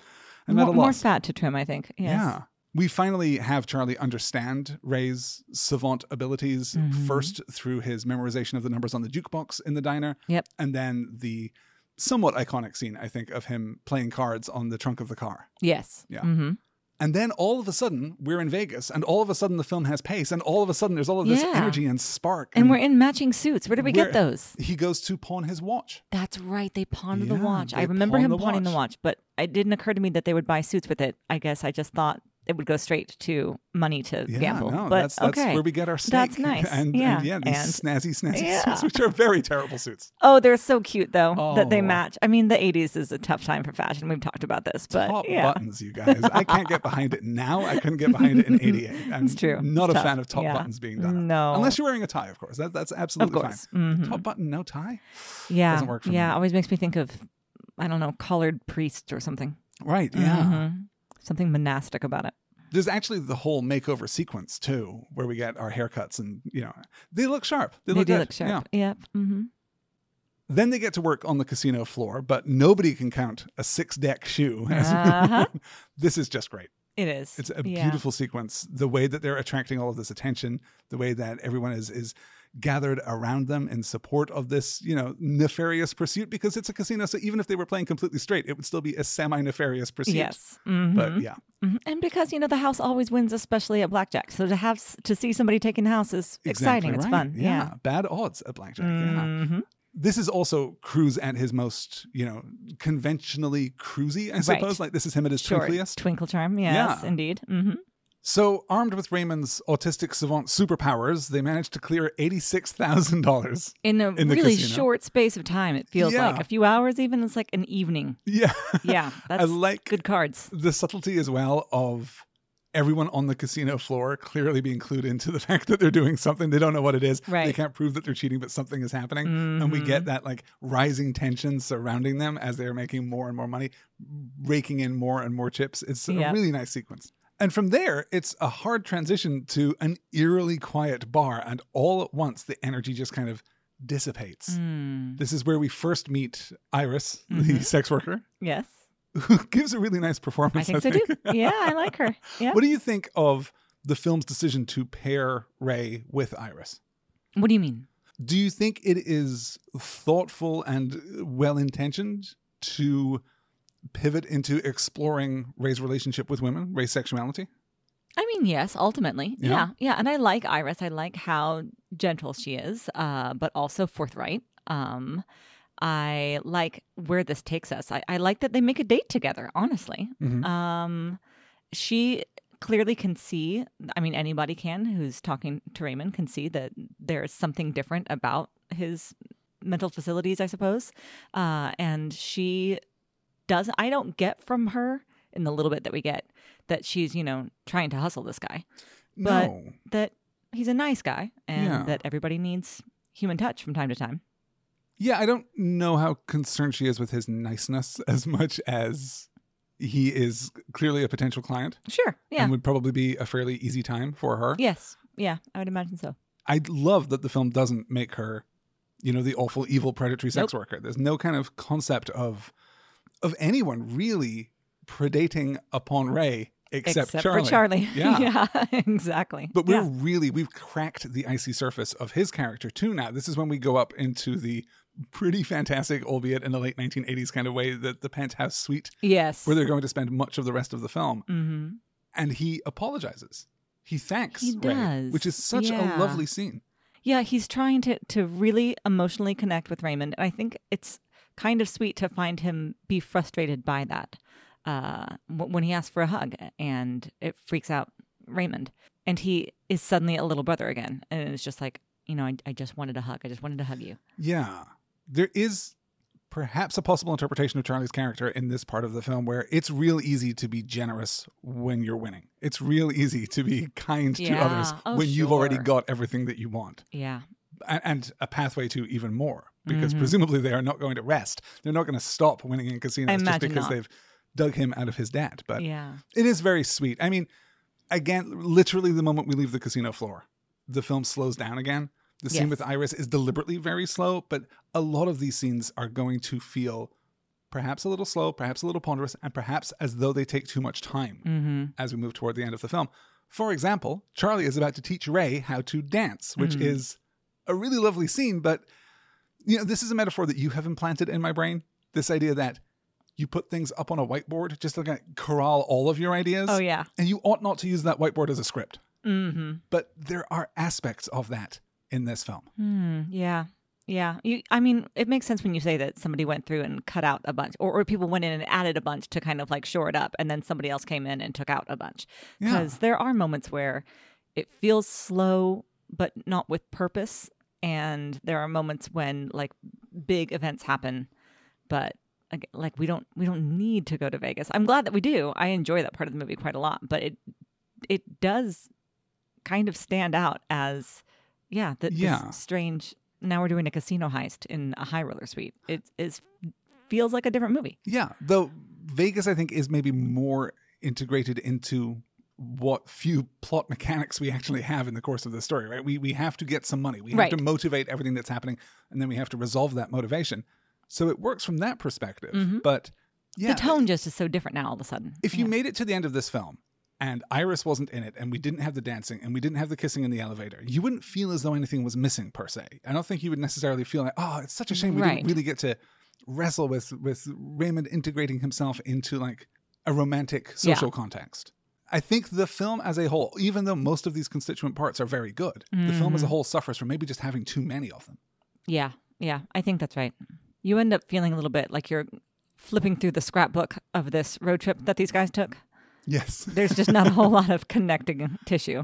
I'm, more, at a more fat to trim, I think. Yes. Yeah. We finally have Charlie understand Ray's savant abilities Mhm. first through his memorization of the numbers on the jukebox in the diner. Yep. And then the somewhat iconic scene, I think, of him playing cards on the trunk of the car. Yes. Yeah. hmm And then all of a sudden, we're in Vegas, and all of a sudden, the film has pace, and all of a sudden, there's all of this Yeah. energy and spark. And we're in matching suits. Where did we get those? He goes to pawn his watch. That's right. They pawned the watch. I remember pawned him the pawning the watch. watch, but it didn't occur to me that they would buy suits with it. I guess I just thought it would go straight to money to Yeah, gamble. no, but that's, that's okay. where we get our steak. That's nice. <laughs> And, Yeah. and yeah, these And- snazzy, snazzy Yeah. suits, which are very terrible suits. Oh, they're so cute though that they Oh. match. I mean, the '80s is a tough time for fashion. We've talked about this, but top yeah, buttons, you guys. I can't get behind it now. I couldn't get behind it in <laughs> '88. I'm It's true. Not It's a fan of top Yeah. buttons being done. No. unless you're wearing a tie, of course. That, that's absolutely fine. Mhm. Top button, no tie. Yeah, doesn't work for yeah. me. Always makes me think of I don't know, collared priest or something. Right? Yeah. Mhm. Something monastic about it. There's actually the whole makeover sequence too, where we get our haircuts and you know they look sharp. They, They, look do look sharp. Yeah. Yep. hmm Then they get to work on the casino floor, but nobody can count a six deck shoe. <laughs> Uh-huh. this is just great. It is. It's a Yeah. beautiful sequence. The way that they're attracting all of this attention, the way that everyone is is gathered around them in support of this, you know, nefarious pursuit because it's a casino. So even if they were playing completely straight, it would still be a semi-nefarious pursuit. Yes. Mhm. But yeah, Mhm. And because you know the house always wins, especially at blackjack. So to have to see somebody taking the house is exciting. exactly It's fun. Yeah. Bad odds at blackjack. Yeah. Mhm. This is also Cruise at his most, you know, conventionally cruisy, I suppose. Like this is him at his Short twinkliest. twinkle charm. Yes, Yeah. indeed. hmm So, armed with Raymond's autistic savant superpowers, they managed to clear eighty-six thousand dollars. In a In the really casino. short space of time, it feels Yeah. like a few hours. Even it's like an evening. Yeah, <laughs> Yeah, <laughs> that's like- good cards. the subtlety as well of everyone on the casino floor clearly being clued into the <laughs> fact that they're doing something. They don't know what it is. Right. They can't prove that they're cheating, but something is happening. And we Mm-hmm. get that like rising tension surrounding them as they're making more and more money, raking in more and more chips. It's a really nice sequence. And from there, it's a hard transition to an eerily quiet bar. And all at once, the energy just kind of dissipates. Mm. This is where we first meet Iris, the sex worker, Yes, who <laughs> gives a really nice performance. I think so too. Yeah, I like her. <laughs> Yeah. What do you think of the film's decision to pair Ray with Iris? What do you mean? Do you think it is thoughtful and well intentioned to pivot into exploring Ray's relationship with women, Ray's sexuality? I mean, yes, ultimately. Yeah. Yeah. yeah. And I like Iris. I like how gentle she is, uh, but also forthright. Um, I like where this takes us. I, I like that they make a date together, honestly. Mhm. Um, she clearly can see, I mean, anybody can who's talking to Raymond can see that there's something different about his mental facilities, I suppose. Uh, and she does, I don't get from her in the little bit that we get that she's, you know, trying to hustle this guy, but no. that he's a nice guy and Yeah. that everybody needs human touch from time to time. Yeah, I don't know how concerned she is with his niceness <laughs> as much as he is clearly a potential client Sure. Yeah. and would probably be a fairly easy time for her. yes. Yeah. I would imagine so. I love that the film doesn't make her, you know, the awful, evil, predatory sex Nope. worker. There's no kind of concept of of anyone really predating upon Ray except, Charlie. for Charlie. <laughs> Yeah. exactly. But we're Yeah. really we've cracked the icy surface of his character too now. This is when we go up into the pretty fantastic, albeit in the late 1980s kind of way, that the penthouse suite Yes. where they're going to spend much of the rest of the film. hmm And he apologizes. He thanks He Ray, does. which is such Yeah. a lovely scene. Yeah, he's trying to to really emotionally connect with Raymond, and I think it's kind of sweet to find him be frustrated by that uh, w- when he asks for a hug, and it freaks out Raymond, and he is suddenly a little brother again, and it's just like you know, I, I just wanted a hug. I just wanted to hug you. Yeah. There is perhaps a possible interpretation of Charlie's character in this part of the film where it's real easy to be generous when you're winning. It's real easy to be kind to others Oh, when you've already got everything that you want. Yeah, And, and a pathway to even more because Mhm. presumably they are not going to rest. They're not going to stop winning in casinos just because not. they've dug him out of his debt. But yeah, it is very sweet. I mean, again, literally the moment we leave the casino floor, the film slows down again. The scene Yes. with Iris is deliberately very slow, but a lot of these scenes are going to feel perhaps a little slow, perhaps a little ponderous, and perhaps as though they take too much time mm-hmm. as we move toward the end of the film. For example, Charlie is about to teach Ray how to dance, which Mhm. is a really lovely scene, but you know, this is a metaphor that you have implanted in my brain. This idea that you put things up on a whiteboard just to kind of corral all of your ideas. Oh yeah, And you ought not to use that whiteboard as a script. mm-hmm. But there are aspects of that in this film. Hmm, yeah. Yeah, you, I mean, it makes sense when you say that somebody went through and cut out a bunch, or, or people went in and added a bunch to kind of like shore it up, and then somebody else came in and took out a bunch. Yeah. Because there are moments where it feels slow, but not with purpose, and there are moments when like big events happen, but like we don't we don't need to go to Vegas. I'm glad that we do. I enjoy that part of the movie quite a lot, but it it does kind of stand out as yeah, the, Yeah. strange. Now we're doing a casino heist in a high roller suite. It is feels like a different movie. Yeah, though Vegas, I think, is maybe more integrated into what few plot mechanics we actually have in the course of the story. Right? We we have to get some money. We have Right. to motivate everything that's happening, and then we have to resolve that motivation. So it works from that perspective. But yeah, Mm-hmm. the tone just is so different now all of a sudden. if you made it to the end of this film and Iris wasn't in it and we didn't have the dancing and we didn't have the kissing in the elevator, you wouldn't feel as though anything was missing per se. I don't think you would necessarily feel like, oh, it's such a shame we Right. didn't really get to wrestle with with Raymond integrating himself into like a romantic social context. I think the film as a whole, even though most of these constituent parts are very good, the film Mm-hmm. as a whole suffers from maybe just having too many of them. Yeah, yeah, I think that's right. You end up feeling a little bit like you're flipping through the scrapbook of this road trip that these guys took. Yes. <laughs> There's just not a whole lot of connecting tissue.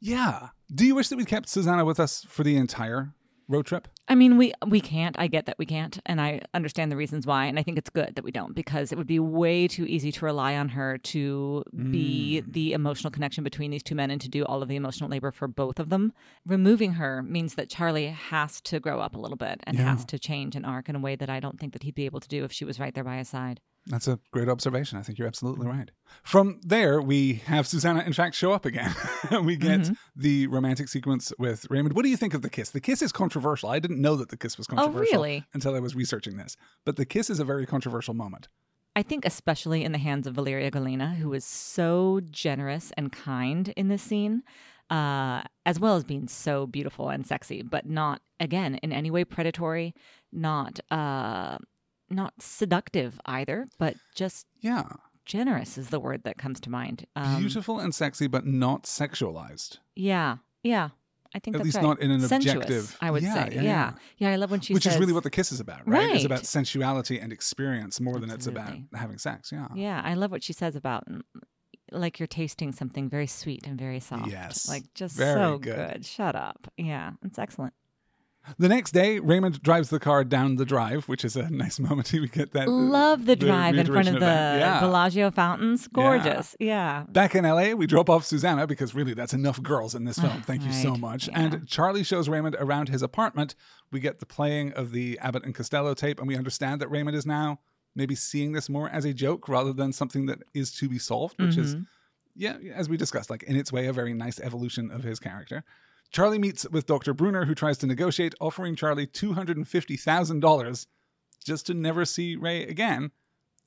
Yeah. Do you wish that we kept Susanna with us for the entire road trip? I mean, we we can't. I get that we can't, and I understand the reasons why, and I think it's good that we don't because it would be way too easy to rely on her to be mm. the emotional connection between these two men and to do all of the emotional labor for both of them. Removing her means that Charlie has to grow up a little bit and Yeah. has to change an arc in a way that I don't think that he'd be able to do if she was right there by his side. That's a great observation. I think you're absolutely right. From there, we have Susanna, in fact, show up again. <laughs> we get Mm-hmm. the romantic sequence with Raymond. What do you think of the kiss? The kiss is controversial. I didn't know that the kiss was controversial Oh, really? until I was researching this. But the kiss is a very controversial moment. I think especially in the hands of Valeria Golino, who is so generous and kind in this scene, uh, as well as being so beautiful and sexy, but not again in any way predatory, not uh, not seductive either, but just Yeah. generous is the word that comes to mind. Um, Beautiful and sexy, but not sexualized. Yeah, yeah. I think At that's least right. not in an Sensuous, objective- I would Yeah, say. yeah, Yeah, yeah. yeah. I love when she Which says, is really what the kiss is about, right? It's about sensuality and experience more than it's about having sex. Yeah. Yeah, I love what she says about mm, like you're tasting something very sweet and very soft. Yes. Like just Very so good. good. Shut up. Yeah, it's excellent. The next day, Raymond drives the car down the drive, which is a nice <laughs> moment. We get that. uh, Love the drive in front reiteration of the. Yeah. Bellagio fountains. Gorgeous. Yeah. Back in LA, we drop off Susanna because really that's enough girls in this film. Thank you so much. Yeah. And Charlie shows Raymond around his apartment. We get the playing of the Abbott and Costello tape, and we understand that Raymond is now maybe seeing this more as a joke rather than something that is to be solved, which is, Mm-hmm. yeah, as we discussed, like in its way, a very nice evolution of his character. Charlie meets with Dr. Bruner, who tries to negotiate, offering Charlie $250,000 just to never see Ray again.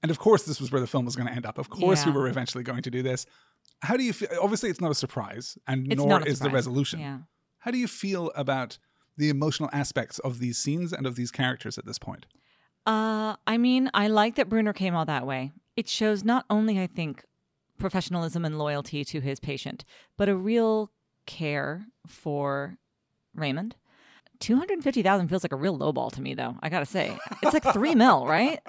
And of course, this was where the film was going to end up. Of course, we were eventually going to do this. How do you feel? Obviously, it's not a surprise, and It's nor is the resolution. Yeah. How do you feel about the emotional aspects of these scenes and of these characters at this point? Uh, I mean, I like that Bruner came all that way. It shows not only, I think, professionalism and loyalty to his patient, but a real care for Raymond. Two hundred fifty thousand feels like a real lowball to me, though. I gotta say, it's like three mil, <laughs> right?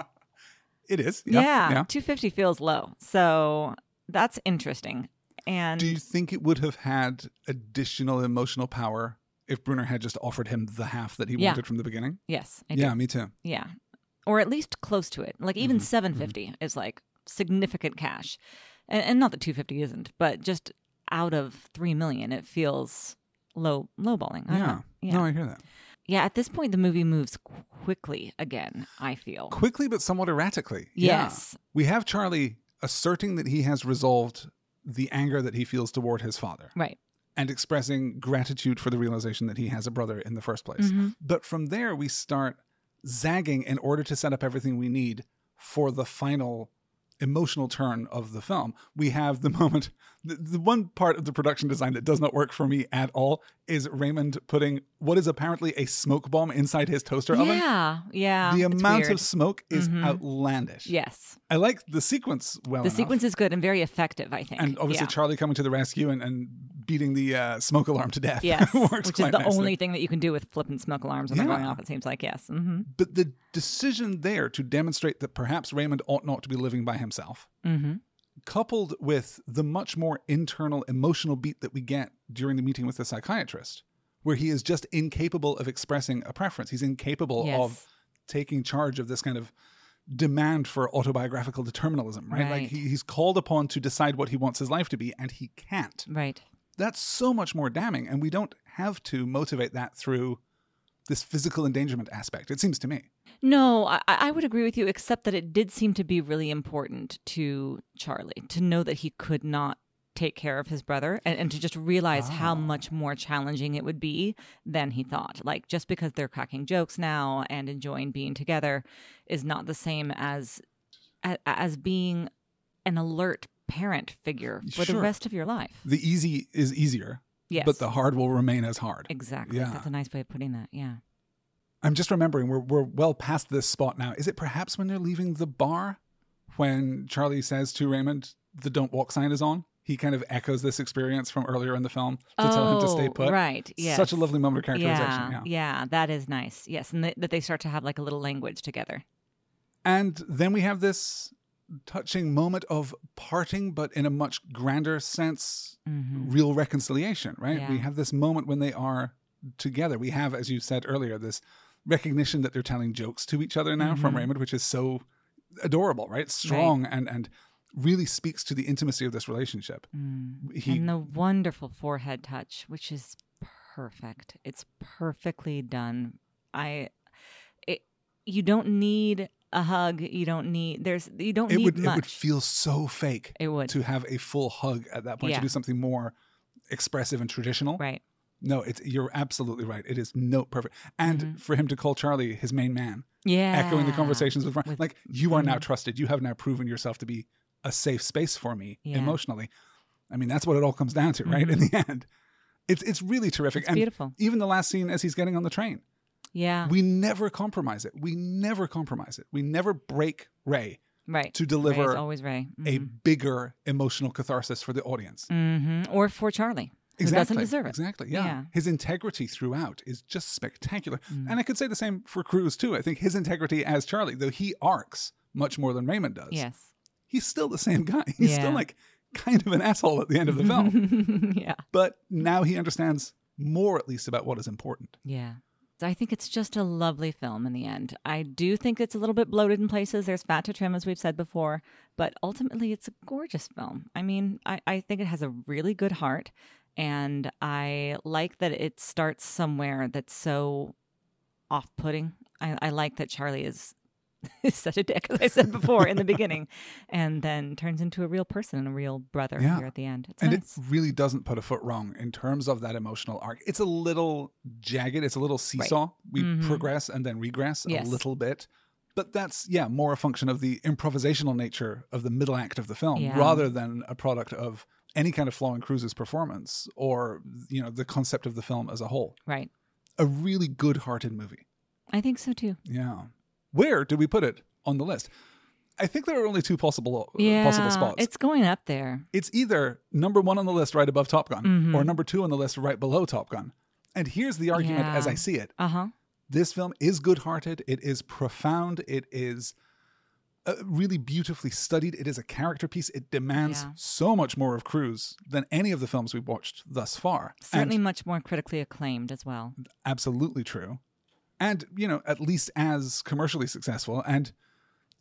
It is. Yeah. yeah, yeah. two fifty feels low. So that's interesting. And Do you think it would have had additional emotional power if Bruner had just offered him the half that he Yeah. wanted from the beginning? yes, I do. Yeah, me too. Yeah. Or at least close to it. Like even Mm-hmm. 750 is like significant cash. And, and not that 250 isn't, but just out of 3 million it feels low lowballing. I Yeah. Yeah. No, I hear that. yeah, at this point the movie moves quickly again, I feel. Quickly, but somewhat erratically. Yeah. Yes. We have Charlie asserting that he has resolved the anger that he feels toward his father. Right. and expressing gratitude for the realization that he has a brother in the first place. Mm-hmm. But from there, we start zagging in order to set up everything we need for the final emotional turn of the film. We have the <laughs> moment, the, the one part of the production design that does not work for me at all is Raymond putting what is apparently a smoke bomb inside his toaster oven. Yeah. Yeah. The amount weird. of smoke is Mhm. outlandish. Yes. I like the sequence well The enough. sequence is good and very effective, I think. And obviously, Yeah. Charlie coming to the rescue and, and beating the uh, smoke alarm to death. Yes, <laughs> which is the nicely. only thing that you can do with flipping smoke alarms when Yeah. they're going off. It seems like yes. hmm But the decision there to demonstrate that perhaps Raymond ought not to be living by himself, hmm coupled with the much more internal emotional beat that we get during the meeting with the psychiatrist, where he is just incapable of expressing a preference. He's incapable Yes. of taking charge of this kind of demand for autobiographical determinism, right? Like he, he's called upon to decide what he wants his life to be, and he can't. Right. That's so much more damning, and we don't have to motivate that through this physical endangerment aspect, it seems to me. No, I, I would agree with you, except that it did seem to be really important to Charlie to know that he could not take care of his brother and, and to just realize how ah. much more challenging it would be than he thought. Like, just because they're cracking jokes now and enjoying being together is not the same as as being an alert parent figure for the rest of your life. The easy is easier, Yes. but the hard will remain as hard. exactly. Yeah. That's a nice way of putting that. Yeah. I'm just remembering we're we're well past this spot now. Is it perhaps when they're leaving the bar when Charlie says to Raymond the don't walk sign is on? He kind of echoes this experience from earlier in the film to tell him to stay Oh, put. Right. Yes. Such a lovely moment of characterization. Yeah, Yeah. yeah, that is nice. Yes, and th- that they start to have like a little language together. And then we have this touching moment of parting, but in a much grander sense, real reconciliation, right? Mm-hmm. Yeah. We have this moment when they are together. We have, as you said earlier, this recognition that they're telling jokes to each other now Mm-hmm. from Raymond, which is so adorable, right? Strong and and really speaks to the intimacy of this relationship. He and the wonderful forehead touch, which is perfect. It's perfectly done. I, it, you don't need a hug. You don't need. There's. You don't it need would much. it would feel so fake It would. to have a full hug at that point Yeah. to do something more expressive and traditional. right. No, it's you're absolutely right. It is no perfect. And mm-hmm. for him to call Charlie his main man, Yeah. echoing the conversations with, With- like you are now trusted. You have now proven yourself to be a safe space for me Yeah. emotionally. I mean, that's what it all comes down to, right? In mm-hmm. the end, it's it's really terrific. It's and beautiful. Even the last scene as he's getting on the train, Yeah. we never compromise it. We never compromise it. We never break Ray right. to Ray deliver always Ray. a bigger emotional catharsis for the audience. hmm Or for Charlie, who Exactly. doesn't deserve it. Exactly. Yeah. Yeah. His integrity throughout is just spectacular. Mm. And I could say the same for Cruise too. I think his integrity as Charlie, though he arcs much more than Raymond does, Yes. he's still the same guy. <laughs> He's Yeah. still like kind of an asshole at the end of the film. <laughs> yeah. but now he understands more at least about what is important. Yeah. I think it's just a lovely film in the end. I do think it's a little bit bloated in places. There's fat to trim, as we've said before, but ultimately it's a gorgeous film. I mean, I, I think it has a really good heart, and I like that it starts somewhere that's so off putting. I, I like that Charlie is. <laughs> is such a dick, as I said before in the beginning, and then turns into a real person and a real brother Yeah. here at the end. It's and nice. it really doesn't put a foot wrong in terms of that emotional arc. It's a little jagged, it's a little seesaw. We progress and then regress Mm-hmm. Yes. a little bit. But that's, yeah, more a function of the improvisational nature of the middle act of the film Yeah. rather than a product of any kind of flaw in Cruise's performance or, you know, the concept of the film as a whole. right. A really good hearted movie. I think so too. Yeah. Where do we put it on the list? I think there are only two possible uh, Yeah, possible spots. it's going up there. it's either number one on the list right above Top Gun Mm-hmm. or number two on the list right below Top Gun. And here's the argument as I see it Uh huh. this film is good hearted, it is profound, it is uh, really beautifully studied, it is a character piece, it demands Yeah. so much more of Cruise than any of the films we've watched thus far. Certainly And much more critically acclaimed as well. absolutely true. And, you know, at least as commercially successful and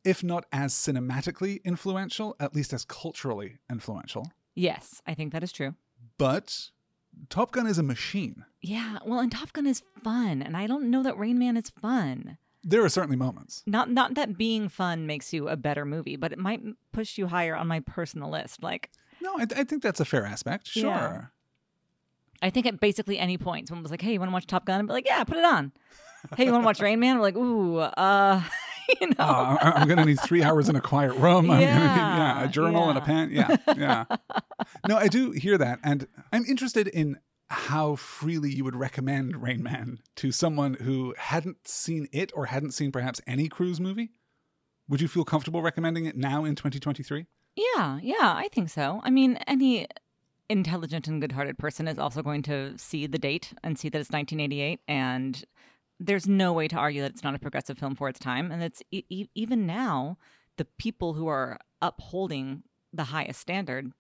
if not as cinematically influential, at least as culturally influential. Yes, I think that is true. But Top Gun is a machine. Yeah, well, and Top Gun is fun, and I don't know that Rain Man is fun. There are certainly moments. Not not that being fun makes you a better movie, but it might push you higher on my personal list. Like, No, I, I think that's a fair aspect. Sure. Yeah. I think at basically any point, someone was like, "Hey, you want to watch Top Gun?" I'd be like, "Yeah, put it on." Hey, you want to watch Rain Man? We're like, "Ooh, uh, <laughs> you know." Uh, I'm going to need three hours in a quiet room. I'm gonna need, yeah, Yeah, a journal and a pen. Yeah, yeah. no, I do hear that, and I'm interested in how freely you would recommend Rain Man to someone who hadn't seen it or hadn't seen perhaps any Cruise movie. Would you feel comfortable recommending it now in 2023? Yeah, yeah, I think so. I mean, any intelligent and good-hearted person is also going to see the date and see that it's 1988 and there's no way to argue that it's not a progressive film for its time and it's e- even now the people who are upholding the highest standard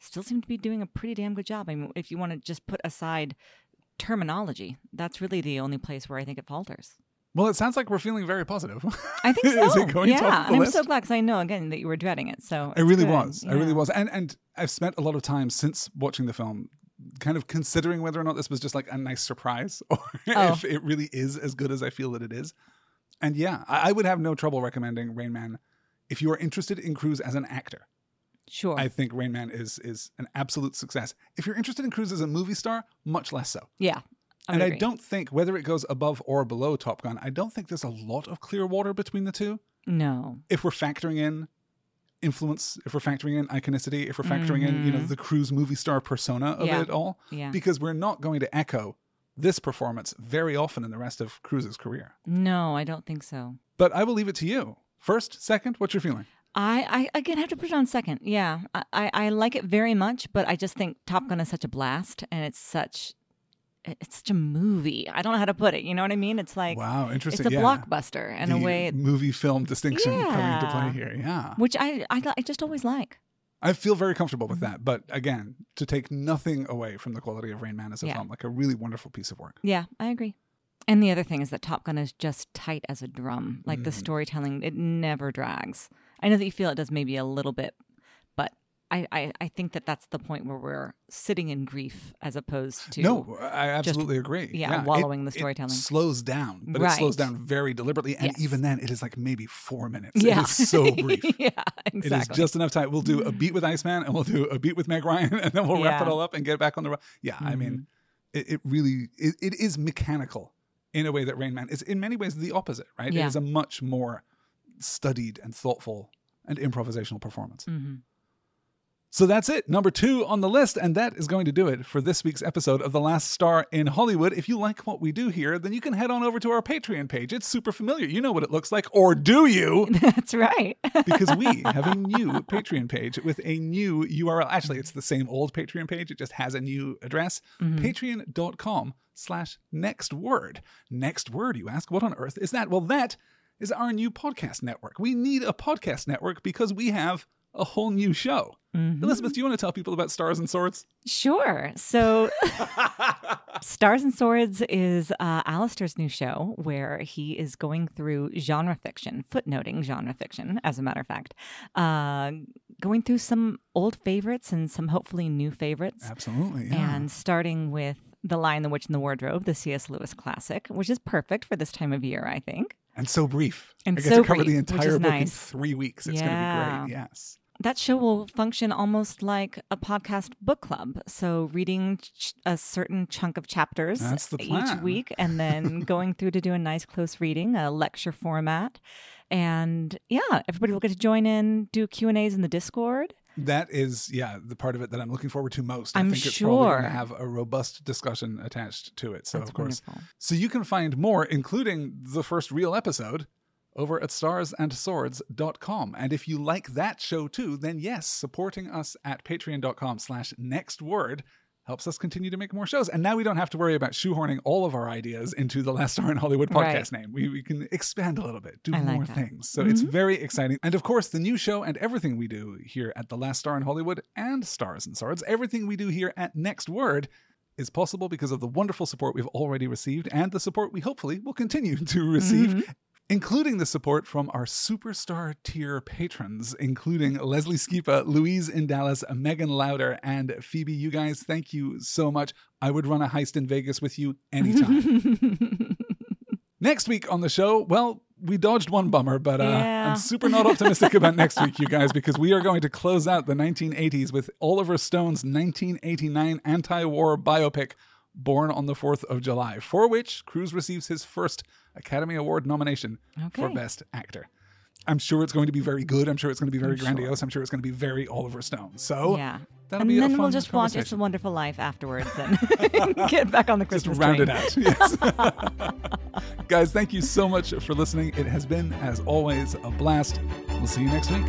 still seem to be doing a pretty damn good job i mean if you want to just put aside terminology that's really the only place where i think it falters Well, it sounds like we're feeling very positive. I think <laughs> so. Is it going yeah, top of the and? I'm so glad because I know again that you were dreading it. So I really good. was. I really was. And and I've spent a lot of time since watching the film kind of considering whether or not this was just like a nice surprise <laughs> or Oh. if it really is as good as I feel that it is. And yeah, I, I would have no trouble recommending Rain Man if you are interested in Cruise as an actor. Sure. I think Rain Man is is an absolute success. If you're interested in Cruise as a movie star, much less so. yeah. I and would I don't think whether it goes above or below Top Gun, I don't think there's a lot of clear water between the two. No. If we're factoring in influence, if we're factoring in iconicity, if we're factoring in, you know, the Cruise movie star persona of Mm-hmm. Yeah. it all, Yeah. because we're not going to echo this performance very often in the rest of Cruise's career. No, I don't think so. But I will leave it to you. First, second, what's your feeling? I, I again have to put it on second. Yeah, I, I, I like it very much, but I just think Top Gun is such a blast, and it's such it's such a movie. I don't know how to put it. You know what I mean? It's like Wow, interesting. it's a yeah. blockbuster in a way, movie film distinction coming into play here. Yeah. which I, I I just always like. I feel very comfortable with Mm-hmm. that. But again, to take nothing away from the quality of Rain Man as a Yeah. film, like a really wonderful piece of work. Yeah, I agree. And the other thing is that Top Gun is just tight as a drum. Like the Mm. storytelling, it never drags. I know that you feel it does maybe a little bit, I, I, I think that that's the point where we're sitting in grief as opposed to No, I absolutely agree. yeah, It- wallowing the it slows storytelling. slows down, but it slows down very deliberately. And Yes. even then, it is like maybe four minutes. <laughs> Yeah, It is so brief. yeah, exactly. is just enough time. We'll do a beat with Iceman and we'll do a beat with Meg Ryan <laughs> and then we'll wrap it all up and get back on the road. Yeah, I mean, it, it really it, it is mechanical in a way that Rain Man is in many ways the opposite, right? It Yeah. is a much more studied and thoughtful and improvisational performance. Mm-hmm. So that's it, number two on the list, and that is going to do it for this week's episode of The Last Star in Hollywood. If you like what we do here, then you can head on over to our Patreon page. It's super familiar. You know what it looks like, or do you? <laughs> That's right. <laughs> because we have a new Patreon page with a new URL. Actually, it's the same old Patreon page. It just has a new address. Mm-hmm. Patreon.com slash next word. Next word, you ask? What on earth is that? Well, that is our new podcast network. We need a podcast network because we have a whole new show. Elizabeth, do you want to tell people about Stars and Swords? Sure. So, <laughs> Stars and Swords is uh, Alastair's new show where he is going through genre fiction, footnoting genre fiction, as a matter of fact, uh, going through some old favorites and some hopefully new favorites, Absolutely. Yeah. and starting with The Lion, the Witch, and the Wardrobe, the C.S. Lewis classic, which is perfect for this time of year, I think. And so brief. And I get so to cover the brief, which entire book in three weeks. It's Yeah. going to be great. Yes. That show will function almost like a podcast book club. So reading ch- a certain chunk of chapters each week and then <laughs> going through to do a nice close reading, a lecture format. And yeah, everybody will get to join in, do Q&As in the Discord. That is, yeah, the part of it that I'm looking forward to most. I I'm think it's probably going to have a robust discussion attached to it. So, That's of course, wonderful. so you can find more, including the first real episode, over at starsandswords.com. And if you like that show too, then yes, supporting us at patreon.com slash next word helps us continue to make more shows. And now we don't have to worry about shoehorning all of our ideas into the Last Star in Hollywood podcast Right. name. We, we can expand a little bit, do I more that. things. So it's mm-hmm. very exciting. And of course, the new show and everything we do here at The Last Star in Hollywood and Stars and Swords, everything we do here at Next Word is possible because of the wonderful support we've already received and the support we hopefully will continue <laughs> to receive. Mm-hmm. Including the support from our superstar tier patrons, including Leslie Skipa, Louise in Dallas, Megan Lauder, and Phoebe. You guys, thank you so much. I would run a heist in Vegas with you anytime. <laughs> Next week on the show, well, we dodged one bummer, but uh, Yeah. I'm super not optimistic about next week, you guys, because we are going to close out the 1980s with Oliver Stone's 1989 anti war biopic, Born on the 4th of July, for which Cruise receives his first Academy Award nomination for Best Actor. I'm sure it's going to be very good. I'm sure it's going to be very I'm sure. grandiose. I'm sure it's going to be very Oliver Stone. So yeah. that'll and be a then we'll just watch It's a. Wonderful Life afterwards and <laughs> <laughs> get back on the just Christmas round train. it out. Yes. <laughs> Guys, thank you so much for listening. It has been, as always, a blast. We'll see you next week.